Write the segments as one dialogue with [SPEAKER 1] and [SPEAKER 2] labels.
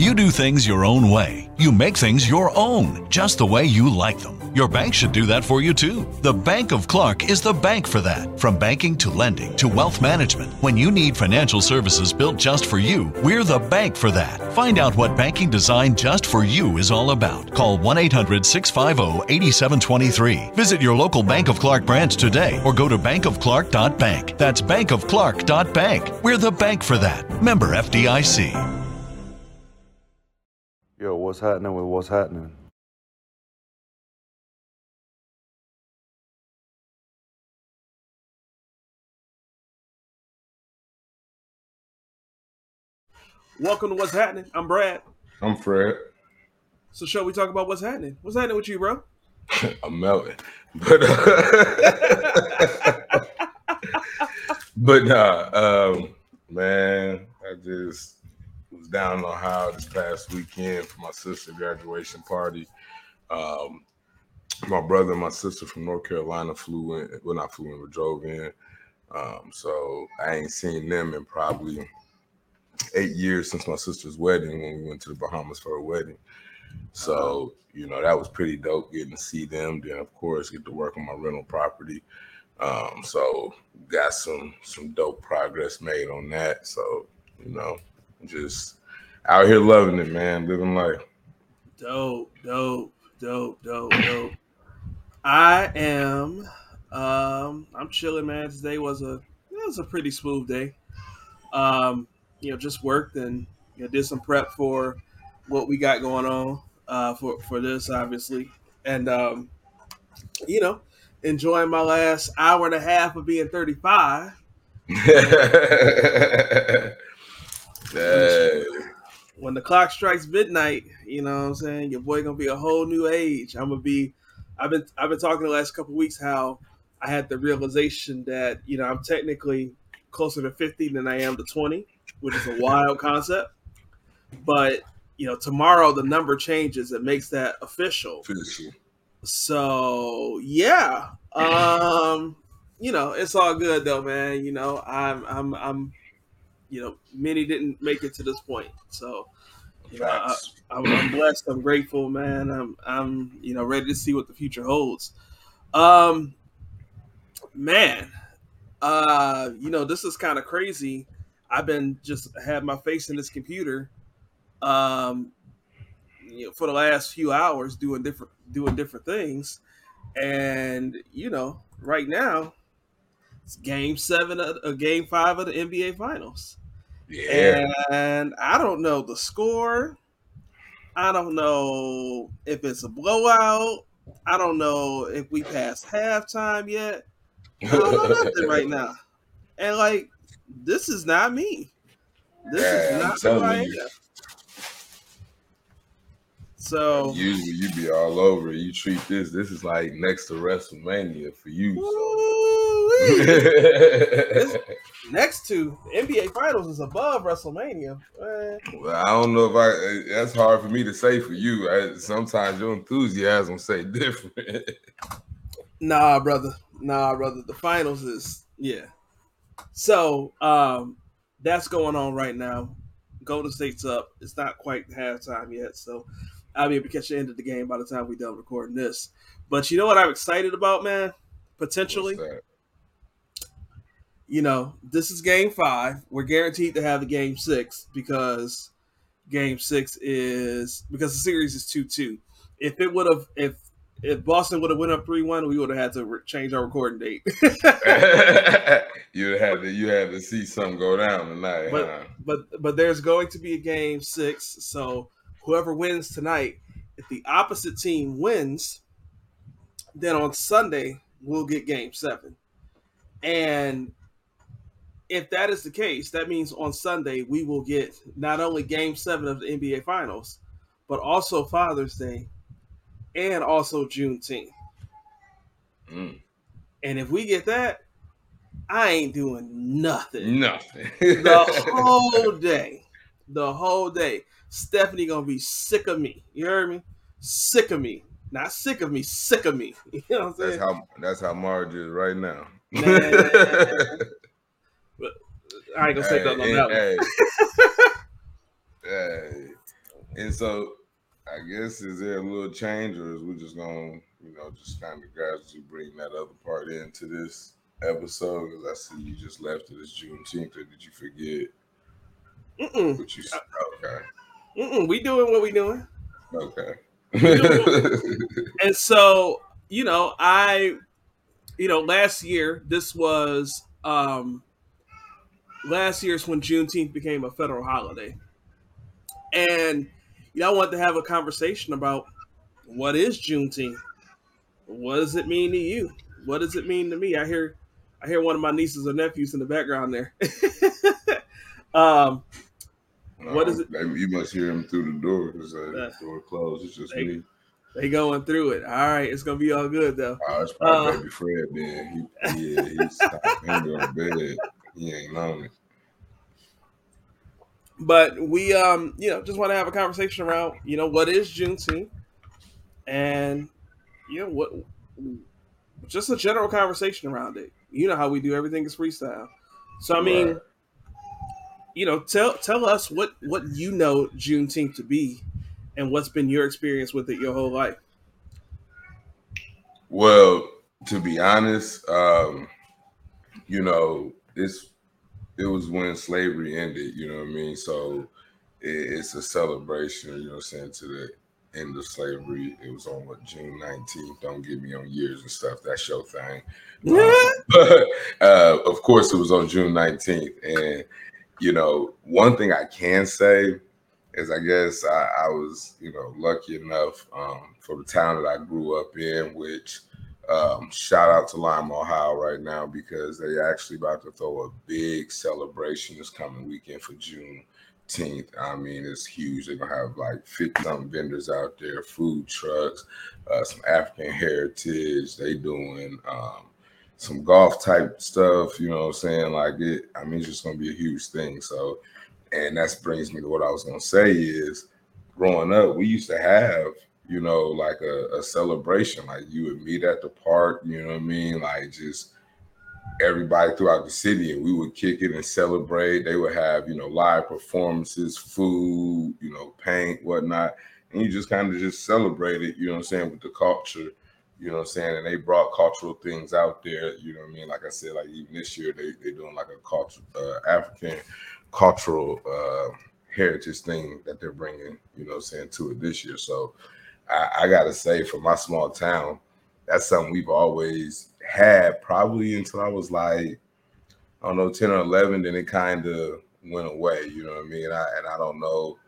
[SPEAKER 1] You do things your own way. You make things your own, just the way you like them. Your bank should do that for you too. The Bank of Clark is the bank for that. From banking to lending to wealth management, when you need financial services built just for you, we're the bank for that. Find out what banking designed just for you is all about. Call 1 800 650 8723. Visit your local Bank of Clark branch today or go to bankofclark.bank. That's bankofclark.bank. We're the bank for that. Member FDIC.
[SPEAKER 2] Yo, what's happening with what's happening?
[SPEAKER 3] Welcome to What's Happening. I'm Brad.
[SPEAKER 4] I'm Fred.
[SPEAKER 3] So, shall we talk about what's happening? What's happening with you, bro?
[SPEAKER 4] I'm melting, but uh, but nah, um, man, I just was down in Ohio this past weekend for my sister graduation party. Um, my brother and my sister from North Carolina flew in. Well, not flew in, but drove in. Um, so I ain't seen them in probably eight years since my sister's wedding when we went to the Bahamas for her wedding. So, you know, that was pretty dope getting to see them. Then of course get to work on my rental property. Um, so got some some dope progress made on that. So, you know, just out here loving it, man, living life.
[SPEAKER 3] Dope, dope, dope, dope, dope. I am um I'm chilling, man. Today was a it was a pretty smooth day. Um, you know, just worked and you know, did some prep for what we got going on uh, for for this, obviously, and um, you know, enjoying my last hour and a half of being 35.
[SPEAKER 4] Hey.
[SPEAKER 3] When the clock strikes midnight, you know what I'm saying, your boy gonna be a whole new age. I'm gonna be. I've been I've been talking the last couple weeks how I had the realization that you know I'm technically closer to 50 than I am to 20, which is a wild concept. But you know, tomorrow the number changes. It makes that official.
[SPEAKER 4] Official.
[SPEAKER 3] So yeah, um, you know, it's all good though, man. You know, I'm, I'm, I'm, you know, many didn't make it to this point, so you know, I, I'm blessed. I'm grateful, man. I'm, I'm, you know, ready to see what the future holds. Um, man, uh, you know, this is kind of crazy. I've been just had my face in this computer, um, you know, for the last few hours doing different doing different things, and you know, right now it's Game Seven of uh, Game Five of the NBA Finals,
[SPEAKER 4] Yeah.
[SPEAKER 3] and I don't know the score. I don't know if it's a blowout. I don't know if we passed halftime yet. I don't know nothing right now. And like, this is not me. This
[SPEAKER 4] Yeah,
[SPEAKER 3] is not who I am.
[SPEAKER 4] You.
[SPEAKER 3] So
[SPEAKER 4] Usually you be all over. You treat this. This is like next to WrestleMania for you. So.
[SPEAKER 3] next to the NBA Finals is above WrestleMania. Eh,
[SPEAKER 4] well, I don't know if I. That's hard for me to say for you. I, sometimes your enthusiasm say different.
[SPEAKER 3] Nah, brother. Nah, brother. The finals is yeah. So um that's going on right now. Golden State's up. It's not quite halftime yet, so I'll be able to catch the end of the game by the time we done recording this. But you know what I'm excited about, man? Potentially, you know, this is game five. We're guaranteed to have a game six because game six is because the series is two two. If it would have if if Boston would have went up three one, we would have had to re- change our recording date.
[SPEAKER 4] you had to you had to see something go down tonight,
[SPEAKER 3] But-
[SPEAKER 4] huh?
[SPEAKER 3] but but there's going to be a game six. So whoever wins tonight, if the opposite team wins, then on Sunday we'll get game seven. And if that is the case, that means on Sunday we will get not only game seven of the NBA Finals, but also Father's Day and also Juneteenth.
[SPEAKER 4] Mm,
[SPEAKER 3] And if we get that, I ain't doing nothing.
[SPEAKER 4] nothing.
[SPEAKER 3] the whole day. The whole day. Stephanie gonna be sick of me. You heard me? Sick of me. Not sick of me, sick of me. You know what I'm
[SPEAKER 4] that's how that's how Marge is right now.
[SPEAKER 3] Man. I ain't gonna say
[SPEAKER 4] Hey,
[SPEAKER 3] nothing on
[SPEAKER 4] and-
[SPEAKER 3] that
[SPEAKER 4] hey. Hey, And so, I guess is there a little change, or is we just gonna, you know, just kind of gradually bring that other part into this episode? Because I see you just left it as Juneteenth, or did you forget
[SPEAKER 3] Mm-mm.
[SPEAKER 4] what you? Okay,
[SPEAKER 3] Mm-mm. We doing what we doing.
[SPEAKER 4] okay.
[SPEAKER 3] And so, you know, I, you know, last year this was um last year's when Juneteenth became a federal holiday, and you know, I wanted to have a conversation about what is Juneteenth. What does it mean to you? What does it mean to me? I hear, I hear one of my nieces or nephews in the background there. um, What is it?
[SPEAKER 4] You must hear him through the door because uh,
[SPEAKER 3] Uh,
[SPEAKER 4] the door closed. It's just
[SPEAKER 3] they-
[SPEAKER 4] me.
[SPEAKER 3] they going through it. All right, it's gonna be all good though.
[SPEAKER 4] Oh, it's probably
[SPEAKER 3] Uh,
[SPEAKER 4] baby Fred. Then he, yeah, he's stopped on the bed. He ain't on it.
[SPEAKER 3] but we um you know just want to have a conversation around you know what is Juneteenth and you know what just a general conversation around it. You know how we do everything is freestyle. So I mean,
[SPEAKER 4] Right.
[SPEAKER 3] You know, tell tell us what what you know Juneteenth to be, and what's been your experience with it your whole life.
[SPEAKER 4] Well, to be honest, um, you know, it's it was when slavery ended, you know what I mean? So it, it's a celebration, you know what I'm saying, to the end of slavery. It was on what June 19th. Don't get me on years and stuff, that's your thing. Um, but uh, of course it was on June 19th. And you know, one thing I can say is I guess I, I was, you know, lucky enough um, for the town that I grew up in, which um, shout out to Lima, Ohio right now because they actually about to throw a big celebration this coming weekend for Juneteenth. I mean, it's huge. They're gonna have like 50 something vendors out there, food trucks, uh, some African heritage. They doing um, some golf type stuff, you know what I'm saying? Like it, I mean, it's just gonna be a huge thing. So and that brings me to what I was gonna say is growing up, we used to have, you know, like a, a celebration. Like you would meet at the park, you know what I mean? Like just everybody throughout the city and we would kick it and celebrate. They would have, you know, live performances, food, you know, paint, whatnot. And you just kind of just celebrate it, you know what I'm saying, with the culture. You know what I'm saying? And they brought cultural things out there. You know what I mean? Like I said, like even this year, they they doing like a culture, uh, African cultural uh, heritage thing that they're bringing. You know what I'm saying to it this year. So I, I gotta say, for my small town, that's something we've always had. Probably until I was like, I don't know, ten or eleven. Then it kind of went away. You know what I mean? And I, and I don't know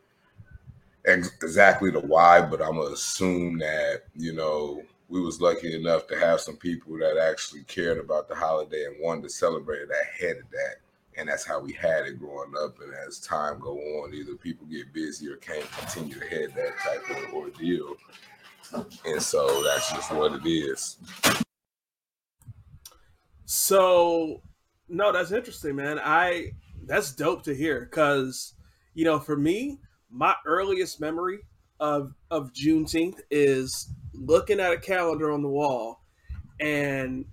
[SPEAKER 4] ex- exactly the why, but I'm gonna assume that you know we was lucky enough to have some people that actually cared about the holiday and wanted to celebrate it ahead of that. And that's how we had it growing up. And as time go on, either people get busy or can't continue to head that type of ordeal. And so that's just what it is.
[SPEAKER 3] So, no, that's interesting, man. I that's dope to hear because you know, for me, my earliest memory of of Juneteenth is looking at a calendar on the wall and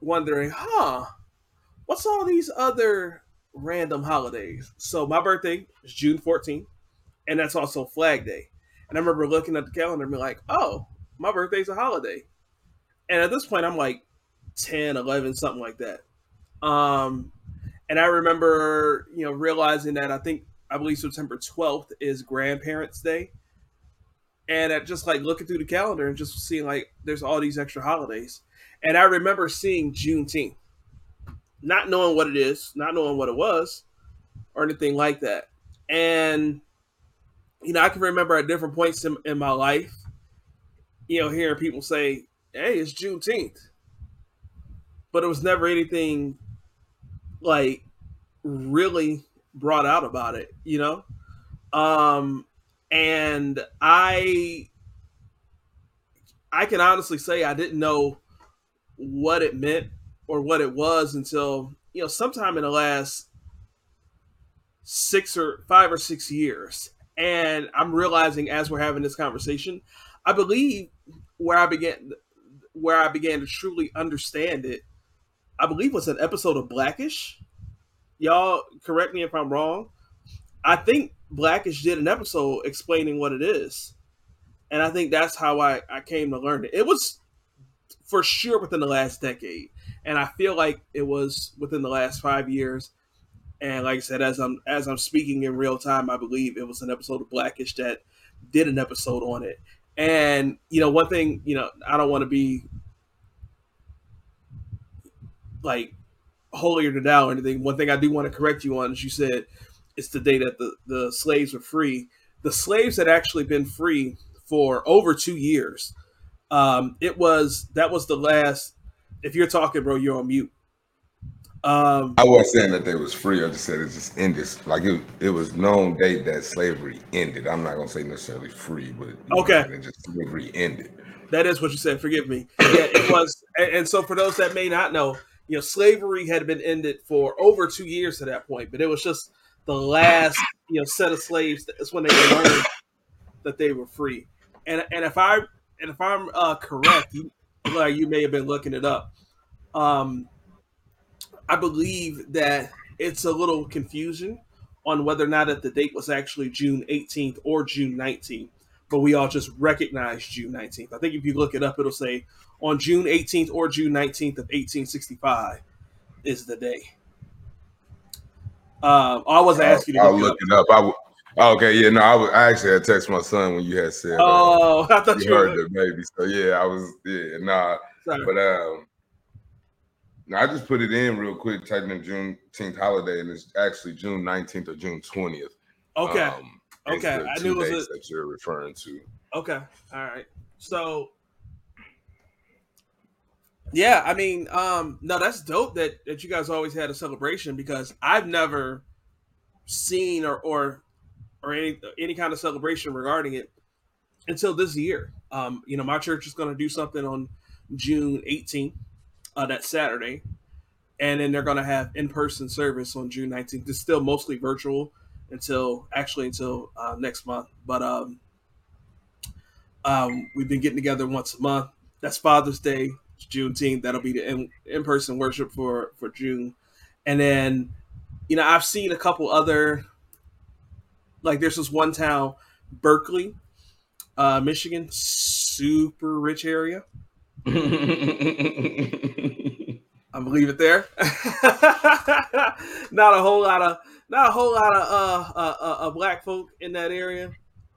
[SPEAKER 3] wondering, huh, what's all these other random holidays? So my birthday is June 14th, and that's also Flag Day. And I remember looking at the calendar and be like, oh, my birthday's a holiday. And at this point, I'm like 10, 11, something like that. Um, and I remember, you know, realizing that I think, I believe September 12th is Grandparents' Day. And at just like looking through the calendar and just seeing like there's all these extra holidays. And I remember seeing Juneteenth, not knowing what it is, not knowing what it was, or anything like that. And, you know, I can remember at different points in, in my life, you know, hearing people say, hey, it's Juneteenth. But it was never anything like really brought out about it, you know? Um, and I I can honestly say I didn't know what it meant or what it was until, you know, sometime in the last six or five or six years. And I'm realizing as we're having this conversation, I believe where I began where I began to truly understand it, I believe was an episode of Blackish. Y'all correct me if I'm wrong. I think Blackish did an episode explaining what it is, and I think that's how I I came to learn it. It was for sure within the last decade, and I feel like it was within the last five years. And like I said, as I'm as I'm speaking in real time, I believe it was an episode of Blackish that did an episode on it. And you know, one thing, you know, I don't want to be like holier than thou or anything. One thing I do want to correct you on is you said it's the day that the, the slaves were free. The slaves had actually been free for over two years. Um, it was that was the last. If you're talking, bro, you're on mute.
[SPEAKER 4] Um, I wasn't saying that they was free. I just said it just ended. Like it, it was known date that slavery ended. I'm not gonna say necessarily free, but
[SPEAKER 3] okay,
[SPEAKER 4] know, just slavery ended.
[SPEAKER 3] That is what you said. Forgive me. Yeah, it was. And, and so for those that may not know, you know, slavery had been ended for over two years at that point, but it was just the last, you know, set of slaves. That's when they learned that they were free. And and if I and if I'm uh, correct, you, like you may have been looking it up. Um, I believe that it's a little confusion on whether or not that the date was actually June 18th or June 19th, but we all just recognize June 19th. I think if you look it up, it'll say on June 18th or June 19th of 1865 is the day. Um, I wasn't asking you
[SPEAKER 4] to I'll look it up. I okay, yeah, no, I, was, I actually had text my son when you had said.
[SPEAKER 3] Oh, uh, I thought you,
[SPEAKER 4] you heard the baby. So yeah, I was yeah, nah. Sorry. But um, now I just put it in real quick, typing in Juneteenth holiday, and it's actually June 19th or June 20th.
[SPEAKER 3] Okay. Um, okay. I knew it was
[SPEAKER 4] a... that you're referring to.
[SPEAKER 3] Okay. All right. So yeah, I mean, um, no, that's dope that that you guys always had a celebration because I've never seen or or or any any kind of celebration regarding it until this year. Um, you know, my church is going to do something on June 18th uh, that Saturday, and then they're going to have in person service on June 19th. It's still mostly virtual until actually until uh, next month, but um, um, we've been getting together once a month. That's Father's Day, Juneteenth. That'll be the in, in person worship for for June, and then you know I've seen a couple other like there's this one town, Berkley, uh, Michigan, super rich area. I'm gonna leave it there. not a whole lot of not a whole lot of uh, uh, uh, uh, black folk in that area,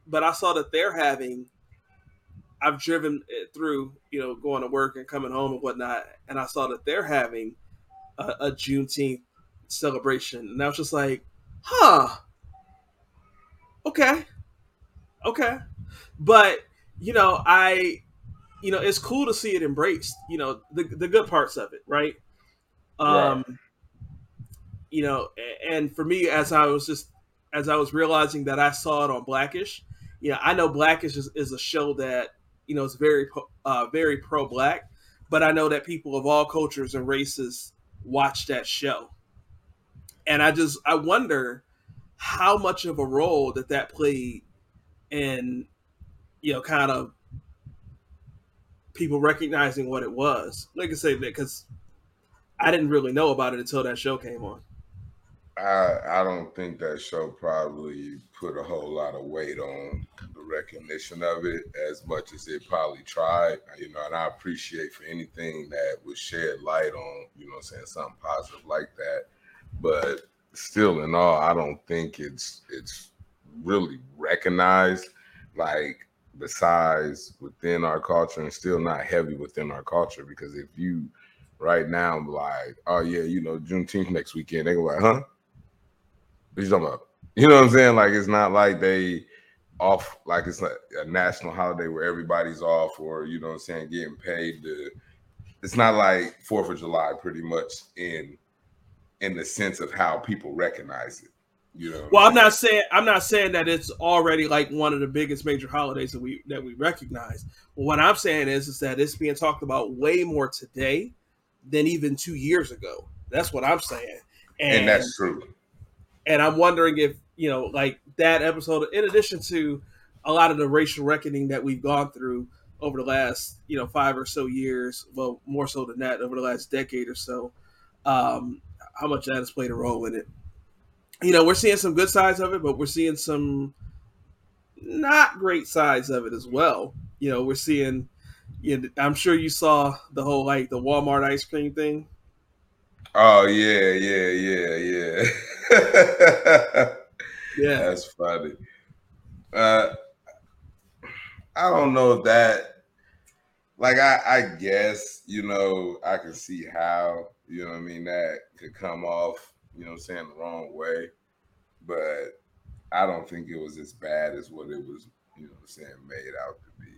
[SPEAKER 3] but I saw that they're having. I've driven it through, you know, going to work and coming home and whatnot, and I saw that they're having a, a Juneteenth celebration, and I was just like, "Huh, okay, okay," but you know, I you know, it's cool to see it embraced. You know, the the good parts of it, right? Um, right. you know, and for me, as I was just as I was realizing that I saw it on Blackish, you know, I know Blackish is, is a show that you know is very uh, very pro black, but I know that people of all cultures and races watch that show, and I just I wonder how much of a role that that played in you know kind of people recognizing what it was. Like I say, because I didn't really know about it until that show came on.
[SPEAKER 4] I I don't think that show probably put a whole lot of weight on the recognition of it as much as it probably tried. You know, and I appreciate for anything that would shed light on, you know, saying something positive like that. But still in all, I don't think it's it's really recognized like besides within our culture and still not heavy within our culture because if you right now like, oh yeah, you know, Juneteenth next weekend, they go like, huh? What you talking about? You know what I'm saying? Like it's not like they off like it's a national holiday where everybody's off or you know what I'm saying, getting paid to it's not like Fourth of July pretty much in in the sense of how people recognize it. You know.
[SPEAKER 3] Well, I'm not saying I'm not saying that it's already like one of the biggest major holidays that we that we recognize. But what I'm saying is is that it's being talked about way more today than even two years ago. That's what I'm saying.
[SPEAKER 4] And, and that's true.
[SPEAKER 3] And I'm wondering if you know, like that episode, in addition to a lot of the racial reckoning that we've gone through over the last you know five or so years, well, more so than that, over the last decade or so, um, how much that has played a role in it. you know, we're seeing some good sides of it, but we're seeing some not great sides of it as well. You know, we're seeing. You know, I'm sure you saw the whole like the Walmart ice cream thing.
[SPEAKER 4] Oh yeah, yeah, yeah, yeah.
[SPEAKER 3] Yeah,
[SPEAKER 4] That's funny. Uh, I don't know if that. Like I, I guess you know I can see how you know what I mean that could come off you know what I'm saying the wrong way, but I don't think it was as bad as what it was you know what I'm saying made out to be.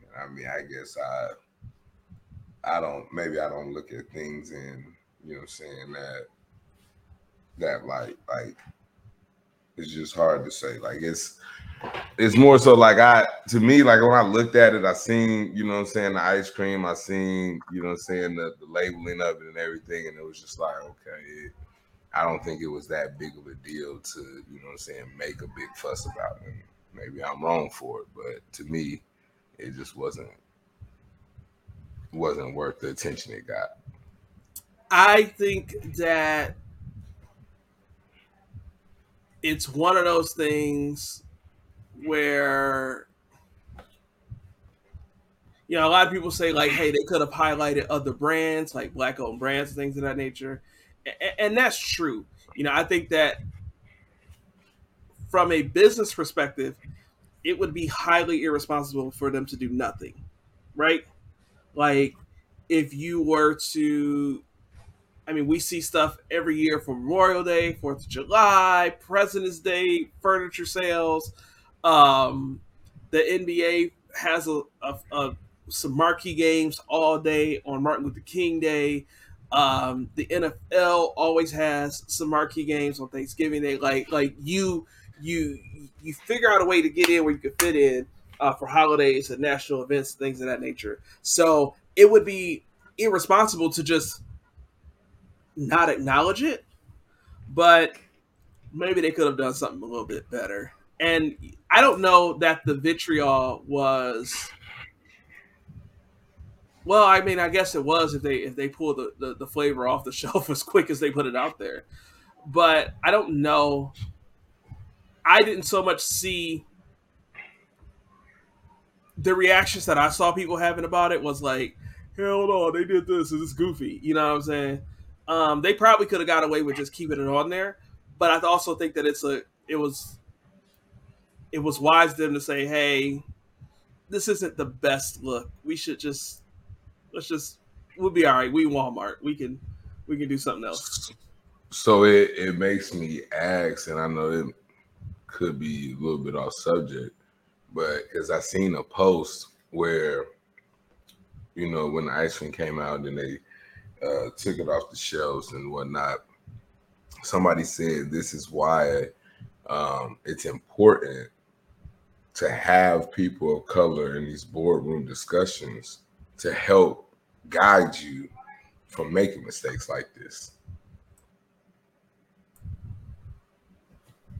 [SPEAKER 4] And I mean I guess I I don't maybe I don't look at things in you know I'm saying that that light like it's just hard to say like it's it's more so like I to me, like when I looked at it, I seen, you know what I'm saying, the ice cream, I seen, you know what I'm saying, the, the labeling of it and everything, and it was just like, okay, it, I don't think it was that big of a deal to, you know what I'm saying, make a big fuss about it. Maybe I'm wrong for it, but to me, it just wasn't wasn't worth the attention it got.
[SPEAKER 3] I think that it's one of those things where you know a lot of people say like hey they could have highlighted other brands like black owned brands and things of that nature. And, and that's true. You know i think that from a business perspective it would be highly irresponsible for them to do nothing right? Like if you were to I mean, we see stuff every year for Memorial Day, Fourth of July, President's Day, furniture sales. Um, the NBA has a, a, a, some marquee games all day on Martin Luther King Day. Um, the NFL always has some marquee games on Thanksgiving Day. Like like you you you figure out a way to get in where you can fit in uh, for holidays and national events, things of that nature. So it would be irresponsible to just not acknowledge it, but maybe they could have done something a little bit better. And I don't know that the vitriol was well, I mean, I guess it was if they if they pulled the, the, the flavor off the shelf as quick as they put it out there. But I don't know. I didn't so much see the reactions that I saw people having about it was like, hell no, they did this, it's goofy. You know what I'm saying? Um, they probably could have got away with just keeping it on there, but I also think that it's a it was it was wise them to say, "Hey, this isn't the best look. We should just let's just we'll be all right. We Walmart. We can we can do something else."
[SPEAKER 4] So it it makes me ask, and I know it could be a little bit off subject, but because I seen a post where you know when the ice cream came out and they uh, took it off the shelves and whatnot. Somebody said this is why um, it's important to have people of color in these boardroom discussions to help guide you from making mistakes like this.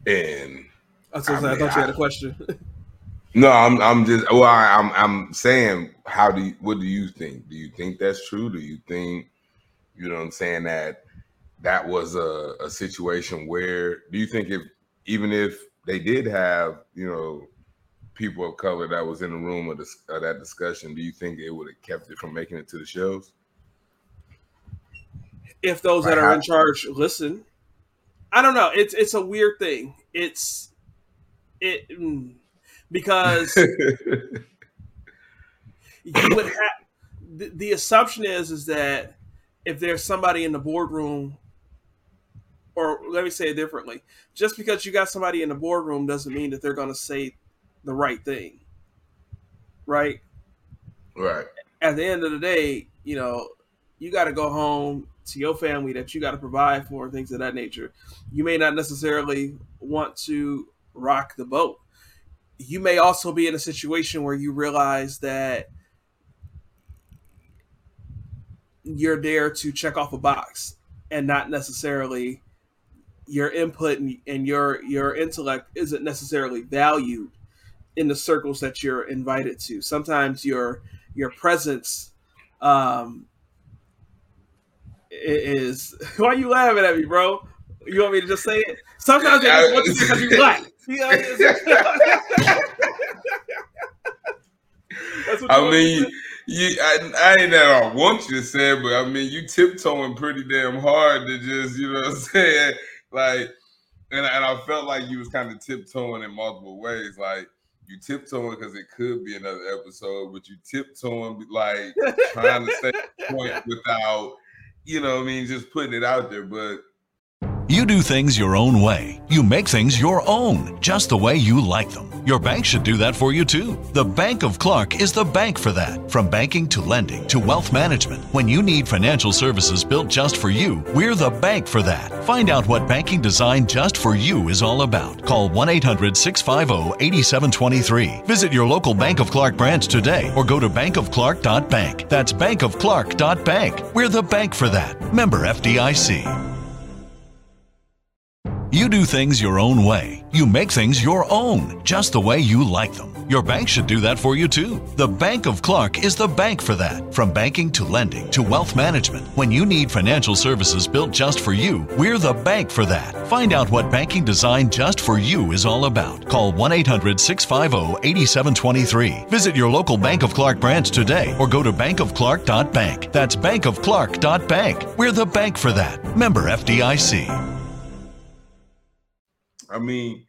[SPEAKER 4] And
[SPEAKER 3] I, I, mean, I thought you had a question.
[SPEAKER 4] no, I'm I'm just well, I, I'm I'm saying, how do you, what do you think? Do you think that's true? Do you think you know what I'm saying? That that was a, a situation where do you think if even if they did have, you know, people of color that was in the room of, this, of that discussion, do you think it would have kept it from making it to the shows?
[SPEAKER 3] If those that are in charge listen, I don't know. It's it's a weird thing. It's it mm, because you would have the, the assumption is is that if there's somebody in the boardroom, or let me say it differently, just because you got somebody in the boardroom doesn't mean that they're going to say the right thing. Right?
[SPEAKER 4] Right.
[SPEAKER 3] At the end of the day, you know, you got to go home to your family that you got to provide for things of that nature. You may not necessarily want to rock the boat. You may also be in a situation where you realize that you're there to check off a box and not necessarily your input and, and your your intellect isn't necessarily valued in the circles that you're invited to. Sometimes your your presence um, is why are you laughing at me, bro? You want me to just say it? Sometimes they just want you because you black. You know
[SPEAKER 4] I mean, you, I, I ain't that I want you to say it, but I mean, you tiptoeing pretty damn hard to just, you know what I'm saying? Like, and, and I felt like you was kind of tiptoeing in multiple ways. Like, you tiptoeing because it could be another episode, but you tiptoeing like trying to stay point without, you know, I mean, just putting it out there. But
[SPEAKER 1] you do things your own way. You make things your own, just the way you like them. Your bank should do that for you too. The Bank of Clark is the bank for that. From banking to lending to wealth management, when you need financial services built just for you, we're the bank for that. Find out what banking designed just for you is all about. Call 1 800 650 8723. Visit your local Bank of Clark branch today or go to bankofclark.bank. That's bankofclark.bank. We're the bank for that. Member FDIC. You do things your own way. You make things your own, just the way you like them. Your bank should do that for you too. The Bank of Clark is the bank for that. From banking to lending to wealth management, when you need financial services built just for you, we're the bank for that. Find out what banking designed just for you is all about. Call 1 800 650 8723. Visit your local Bank of Clark branch today or go to bankofclark.bank. That's bankofclark.bank. We're the bank for that. Member FDIC.
[SPEAKER 4] I mean,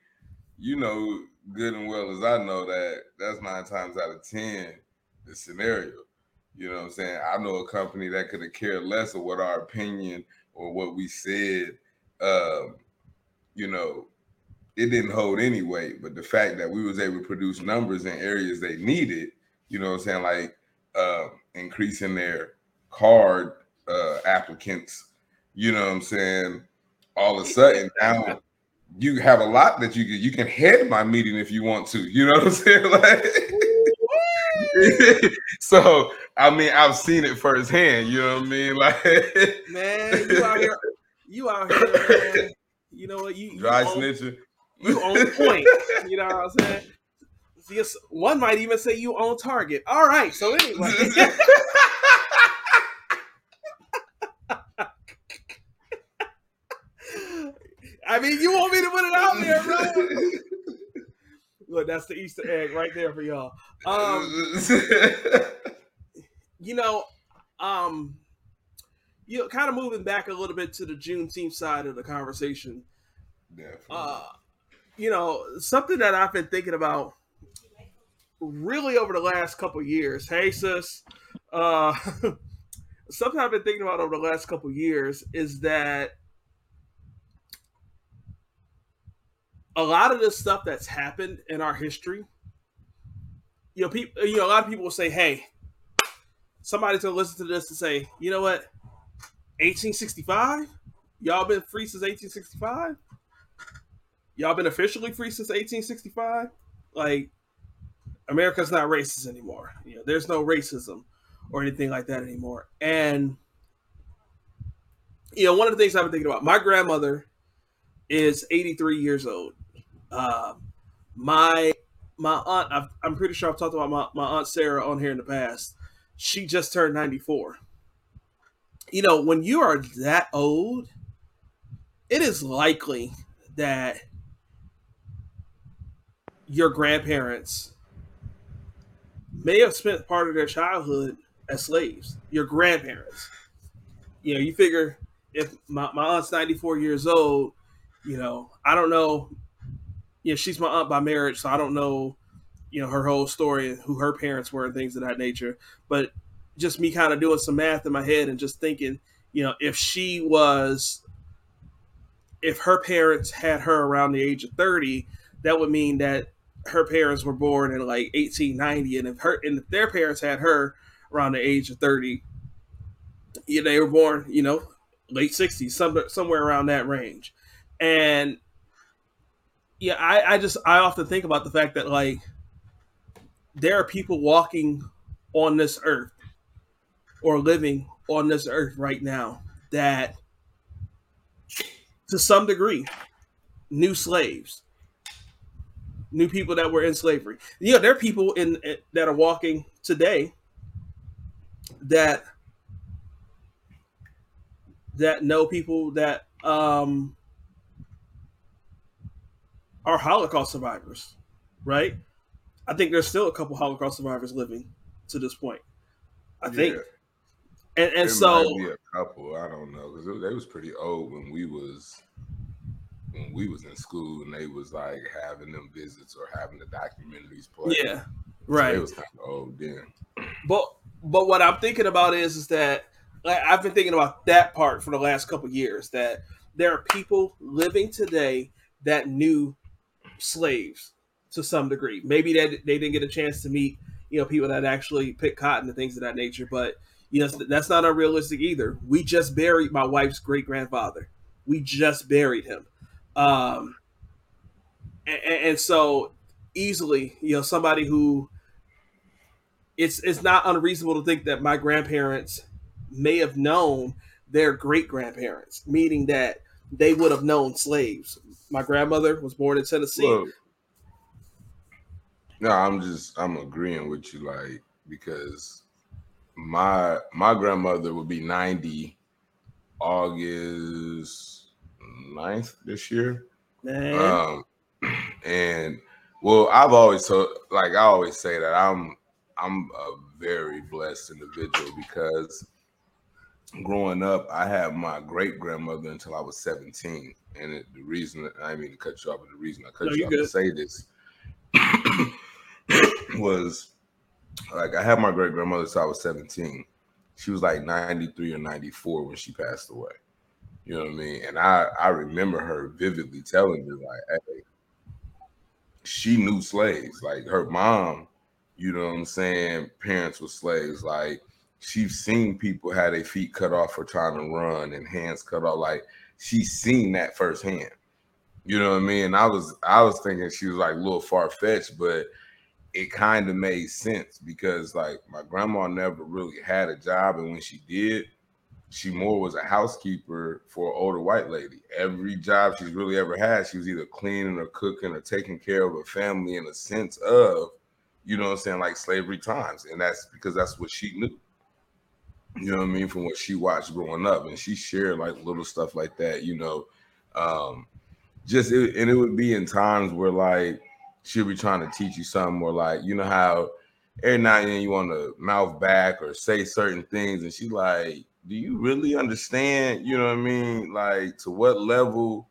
[SPEAKER 4] you know good and well as I know that that's nine times out of ten the scenario. You know what I'm saying? I know a company that could have cared less of what our opinion or what we said. Um, you know, it didn't hold any weight, but the fact that we was able to produce numbers in areas they needed, you know what I'm saying, like uh, increasing their card uh, applicants, you know what I'm saying, all of a sudden now you have a lot that you can you can head my meeting if you want to. You know what I'm saying? Like, so I mean, I've seen it firsthand. You know what I mean? Like,
[SPEAKER 3] man, you out here, you out here, man. You know what? You, you
[SPEAKER 4] dry own, snitching.
[SPEAKER 3] You own point. You know what I'm saying? See, one might even say you own Target. All right. So anyway. I mean, you want me to put it out there, bro? Look, that's the Easter egg right there for y'all. Um, you know, um, you know, kind of moving back a little bit to the Juneteenth side of the conversation.
[SPEAKER 4] Definitely.
[SPEAKER 3] Uh, you know, something that I've been thinking about really over the last couple years. Hey, sis. Uh, something I've been thinking about over the last couple years is that a lot of this stuff that's happened in our history, you know, people, you know, a lot of people will say, "Hey, somebody's gonna listen to this and say, you know what, 1865, y'all been free since 1865, y'all been officially free since 1865, like." America's not racist anymore. You know, there's no racism or anything like that anymore. And you know, one of the things I've been thinking about, my grandmother is 83 years old. Uh, my my aunt, I've, I'm pretty sure I've talked about my, my aunt Sarah on here in the past. She just turned 94. You know, when you are that old, it is likely that your grandparents may have spent part of their childhood as slaves. Your grandparents. You know, you figure if my, my aunt's 94 years old, you know, I don't know you know, she's my aunt by marriage, so I don't know, you know, her whole story and who her parents were and things of that nature. But just me kind of doing some math in my head and just thinking, you know, if she was, if her parents had her around the age of 30, that would mean that her parents were born in like 1890. And if her, and if their parents had her around the age of 30, yeah, they were born, you know, late 60s, somewhere, somewhere around that range. And yeah, I, I just I often think about the fact that like there are people walking on this earth or living on this earth right now that to some degree new slaves. New people that were in slavery. You know there are people in that are walking today that that know people that um are Holocaust survivors, right? I think there's still a couple Holocaust survivors living to this point. I think, and and
[SPEAKER 4] There
[SPEAKER 3] so
[SPEAKER 4] might be a couple. I don't know because they was pretty old when we was when we was in school, and they was like having them visits or having the documentaries play.
[SPEAKER 3] yeah,
[SPEAKER 4] So
[SPEAKER 3] right.
[SPEAKER 4] they was kind of old then.
[SPEAKER 3] But but what I'm thinking about is is that like I've been thinking about that part for the last couple years that there are people living today that knew slaves to some degree. Maybe that they didn't get a chance to meet you know people that actually pick cotton and things of that nature, but you know that's not unrealistic either. We just buried my wife's great grandfather. We just buried him, um, and, and so easily you know somebody who it's it's not unreasonable to think that my grandparents may have known their great grandparents, meaning that they would have known slaves. My grandmother was born in Tennessee.
[SPEAKER 4] Look, no, I'm just I'm agreeing with you, like because my my grandmother would be 90 August 9th this year.
[SPEAKER 3] Man,
[SPEAKER 4] Um, and well, I've always told, like I always say that I'm I'm a very blessed individual because growing up, I had my great grandmother until I was 17, and it, the reason I mean to cut you off, but the reason I cut
[SPEAKER 3] No,
[SPEAKER 4] you off to say this was like I had my great grandmother until I was 17. She was like 93 or 94 when she passed away. You know what I mean? And I I remember her vividly telling me like, hey, she knew slaves. Like her mom, you know what I'm saying? Parents were slaves. Like she's seen people had their feet cut off for trying to run and hands cut off. Like she's seen that firsthand. You know what I mean? I was I was thinking she was like a little far fetched, but it kind of made sense because like my grandma never really had a job, and when she did, she more was a housekeeper for an older white lady. Every job she's really ever had, she was either cleaning or cooking or taking care of a family in a sense of, you know what I'm saying, like slavery times. And that's because that's what she knew. You know what I mean? From what she watched growing up. And she shared like little stuff like that, you know. Um, just it, and it would be in times where like she'll be trying to teach you something or like, you know how every now and then you want to mouth back or say certain things, and she like, do you really understand? You know what I mean? Like to what level,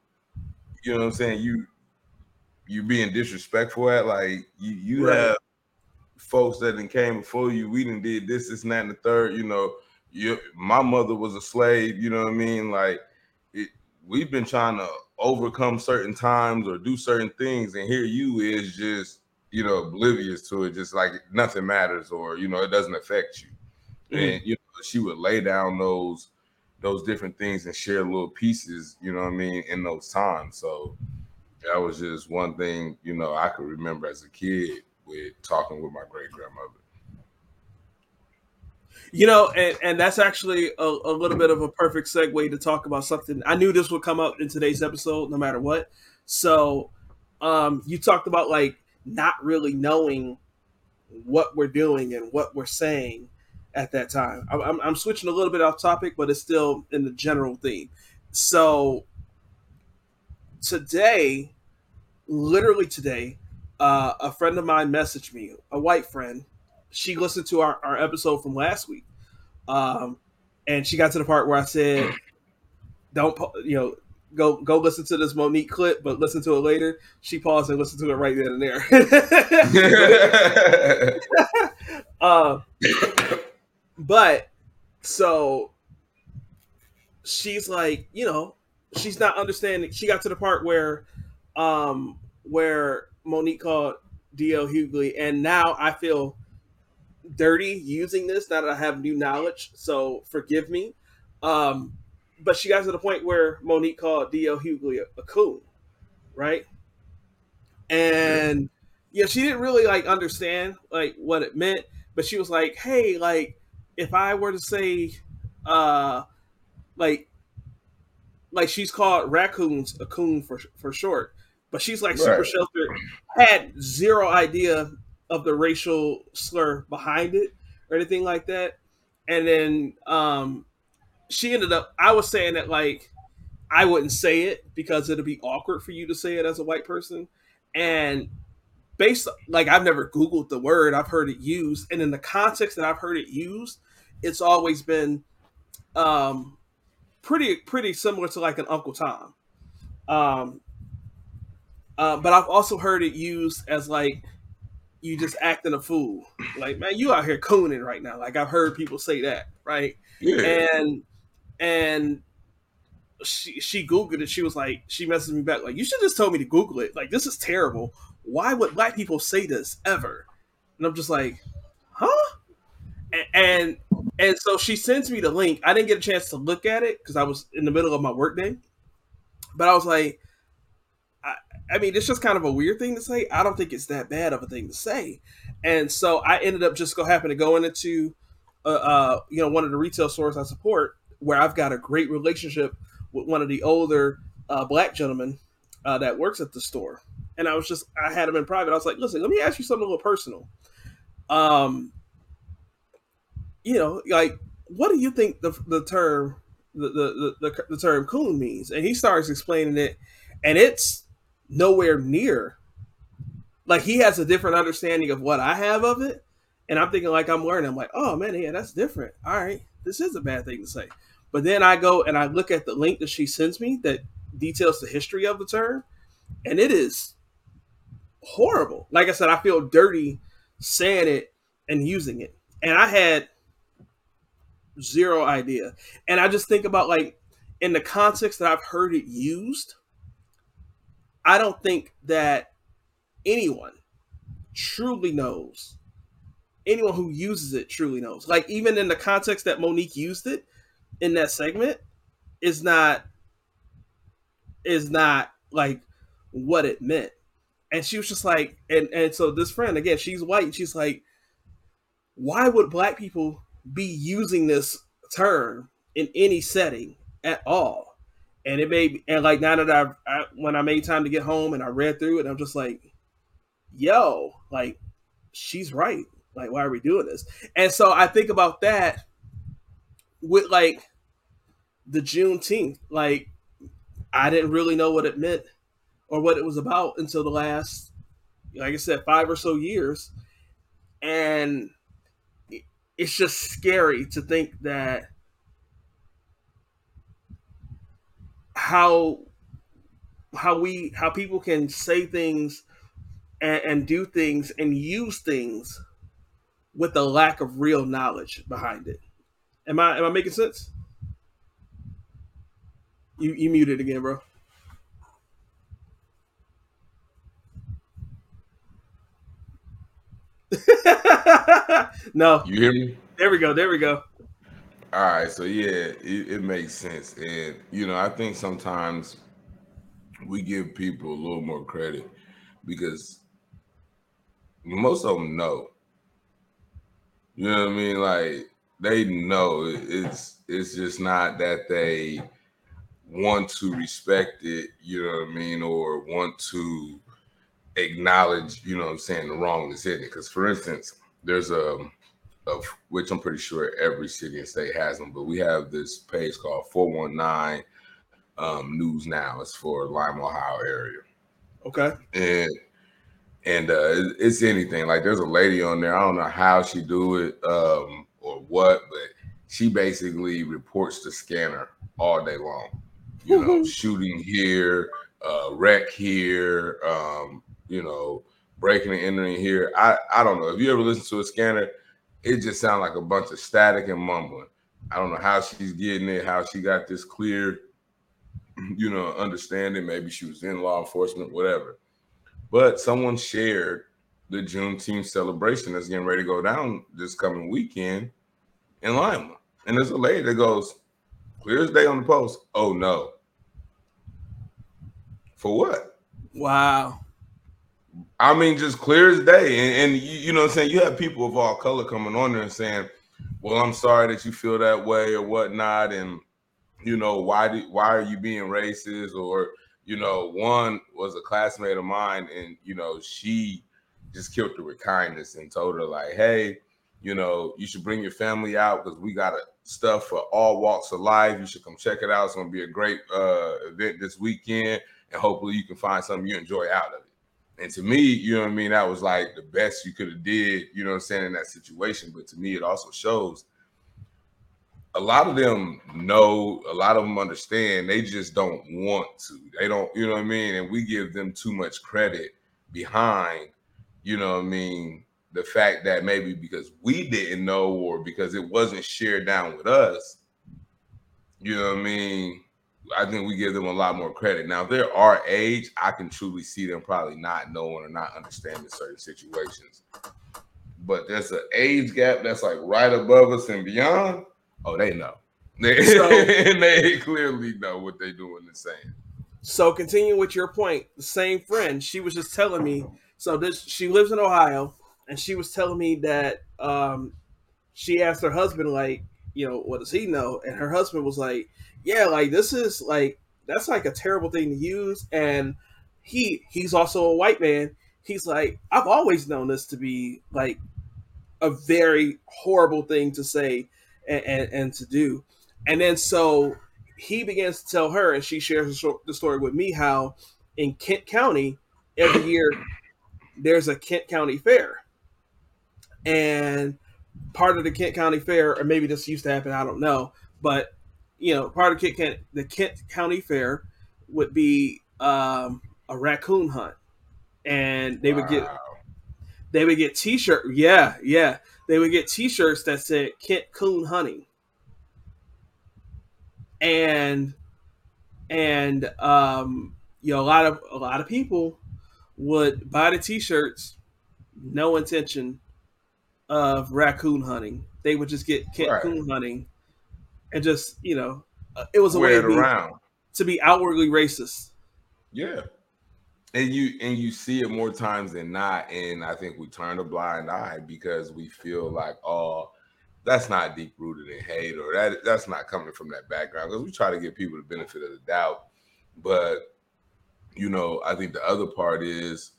[SPEAKER 4] you know what I'm saying? You you being disrespectful at like you you
[SPEAKER 3] Right.
[SPEAKER 4] have folks that done came before you. We didn't did this, this, and that, and the third. You know, you my mother was a slave. You know what I mean? Like it, we've been trying to overcome certain times or do certain things, and here you is just you know oblivious to it, just like nothing matters or you know it doesn't affect you.
[SPEAKER 3] Mhm.
[SPEAKER 4] And you know she would lay down those those different things and share little pieces. You know what I mean in those times. So that was just one thing you know I could remember as a kid with talking with my great grandmother.
[SPEAKER 3] You know, and, and that's actually a, a little bit of a perfect segue to talk about something. I knew this would come up in today's episode, no matter what. So, um, you talked about like not really knowing what we're doing and what we're saying at that time. I'm, I'm, switching a little bit off topic, but it's still in the general theme. So, today, literally today, uh, a friend of mine messaged me, a white friend, she listened to our, our episode from last week um, and she got to the part where i said don't you know go go listen to this monique clip but listen to it later. She paused and listened to it right then and there. Uh, but so she's like you know she's not understanding she got to the part where um where monique called dl hughley and now i feel dirty using this now that I have new knowledge. So forgive me. Um, but she got to the point where Monique called D.L. Hughley a, a coon, right? And yeah, she didn't really like understand like what it meant, but she was like, "Hey, like if I were to say, uh, like, like she's called raccoons a coon for for short, but she's like super
[SPEAKER 4] Right.
[SPEAKER 3] sheltered, had zero idea of the racial slur behind it or anything like that. And then um, she ended up. I was saying that like I wouldn't say it because it'd be awkward for you to say it as a white person. and based like I've never Googled the word, I've heard it used, and in the context that I've heard it used, it's always been um, pretty pretty similar to like an Uncle Tom. Um, uh, but I've also heard it used as like you just acting a fool. Like, man, you out here cooning right now. Like I've heard people say that, right?
[SPEAKER 4] Yeah.
[SPEAKER 3] And and she she googled it. She was like, she messaged me back like, you should just told me to Google it. Like this is terrible. Why would black people say this ever? And I'm just like, huh? And and, and so she sends me the link. I didn't get a chance to look at it because I was in the middle of my workday. But I was like, I, mean, it's just kind of a weird thing to say. I don't think it's that bad of a thing to say. And so I ended up just go happen to go into, uh, uh, you know, one of the retail stores I support, where I've got a great relationship with one of the older uh, black gentlemen uh, that works at the store. And I was just, I had him in private. I was like, listen, let me ask you something a little personal. Um, you know, like, what do you think the, the term, the, the, the, the term coon means? And he starts explaining it, and it's nowhere near like he has a different understanding of what I have of it. And I'm thinking like I'm learning. I'm like, oh man, yeah, that's different. All right, this is a bad thing to say. But then I go and I look at the link that she sends me that details the history of the term, and it is horrible. Like I said, I feel dirty saying it and using it. And I had zero idea. And I just think about like in the context that I've heard it used, I don't think that anyone truly knows. Anyone who uses it truly knows. Like even in the context that Monique used it in that segment is not is not like what it meant. And she was just like, and and so this friend again, she's white. And she's like, why would black people be using this term in any setting at all? And it made and like now that I've I, when I made time to get home and I read through it, I'm just like, yo, like she's right. Like, why are we doing this? And so I think about that with like the Juneteenth. Like, I didn't really know what it meant or what it was about until the last, like I said, five or so years. And it's just scary to think that how how we how people can say things and, and do things and use things with a lack of real knowledge behind it. Am I am I making sense? You you muted again, bro. no.
[SPEAKER 4] You hear me?
[SPEAKER 3] There we go. There we go.
[SPEAKER 4] All right. So yeah, it, it makes sense. And you know, I think sometimes we give people a little more credit because most of them know. You know what I mean? Like they know it's it's just not that they want to respect it, you know what I mean, or want to acknowledge, you know what I'm saying, the wrongness in it. Because for instance, there's a of which I'm pretty sure every city and state has them, but we have this page called 419 um, News Now. It's for Lima, Ohio area.
[SPEAKER 3] Okay.
[SPEAKER 4] And and uh, it's anything. Like there's a lady on there. I don't know how she do it um, or what, but she basically reports the scanner all day long. You know, shooting here, uh, wreck here, um, you know, breaking and entering here. I I don't know. If you ever listen to a scanner, it just sounds like a bunch of static and mumbling. I don't know how she's getting it, how she got this clear, you know, understanding. Maybe she was in law enforcement, whatever. But someone shared the Juneteenth celebration that's getting ready to go down this coming weekend in Lima. And there's a lady that goes, clear as day on the post. Oh no. For what?
[SPEAKER 3] Wow.
[SPEAKER 4] I mean, just clear as day. And, and you, you, know what I'm saying? You have people of all color coming on there and saying, Well, I'm sorry that you feel that way or whatnot. And you know, why do why are you being racist? Or you know, one was a classmate of mine, and you know, she just killed her with kindness and told her like, "Hey, you know, you should bring your family out because we got stuff for all walks of life. You should come check it out. It's gonna be a great uh, event this weekend, and hopefully, you can find something you enjoy out of it." And to me, you know what I mean, that was like the best you could have did, you know what I'm saying, in that situation. But to me, it also shows a lot of them know, a lot of them understand, they just don't want to. They don't, you know what I mean? And we give them too much credit behind, you know what I mean, the fact that maybe because we didn't know or because it wasn't shared down with us, you know what I mean? I think we give them a lot more credit. Now, if they're our age, I can truly see them probably not knowing or not understanding certain situations. But there's an age gap that's like right above us and beyond. Oh, they know. They, so, they clearly know what they're doing and saying.
[SPEAKER 3] So, continuing with your point. The same friend, she was just telling me. So, this she lives in Ohio, and she was telling me that um, she asked her husband, like, you know, what does he know? And her husband was like, yeah, like this is like that's like a terrible thing to use. And he he's also a white man. He's like, I've always known this to be like a very horrible thing to say and, and, and to do. And then so he begins to tell her, and she shares the story with me how in Kent County every year there's a Kent County fair, and part of the Kent County Fair, or maybe this used to happen, I don't know, but you know, part of Kent, the Kent County Fair would be um, a raccoon hunt, and they wow. would get they would get T-shirt. Yeah, yeah, they would get T-shirts that said Kent Coon Hunting, and and um, you know, a lot of a lot of people would buy the T-shirts, no intention of raccoon hunting. They would just get Kent right. Coon hunting and just you know, uh, it was a Wear way to be, around. to be outwardly racist.
[SPEAKER 4] Yeah, and you and you see it more times than not, and I think we turn a blind eye because we feel like, oh, that's not deep rooted in hate, or that that's not coming from that background. Because we try to give people the benefit of the doubt, but you know, I think the other part is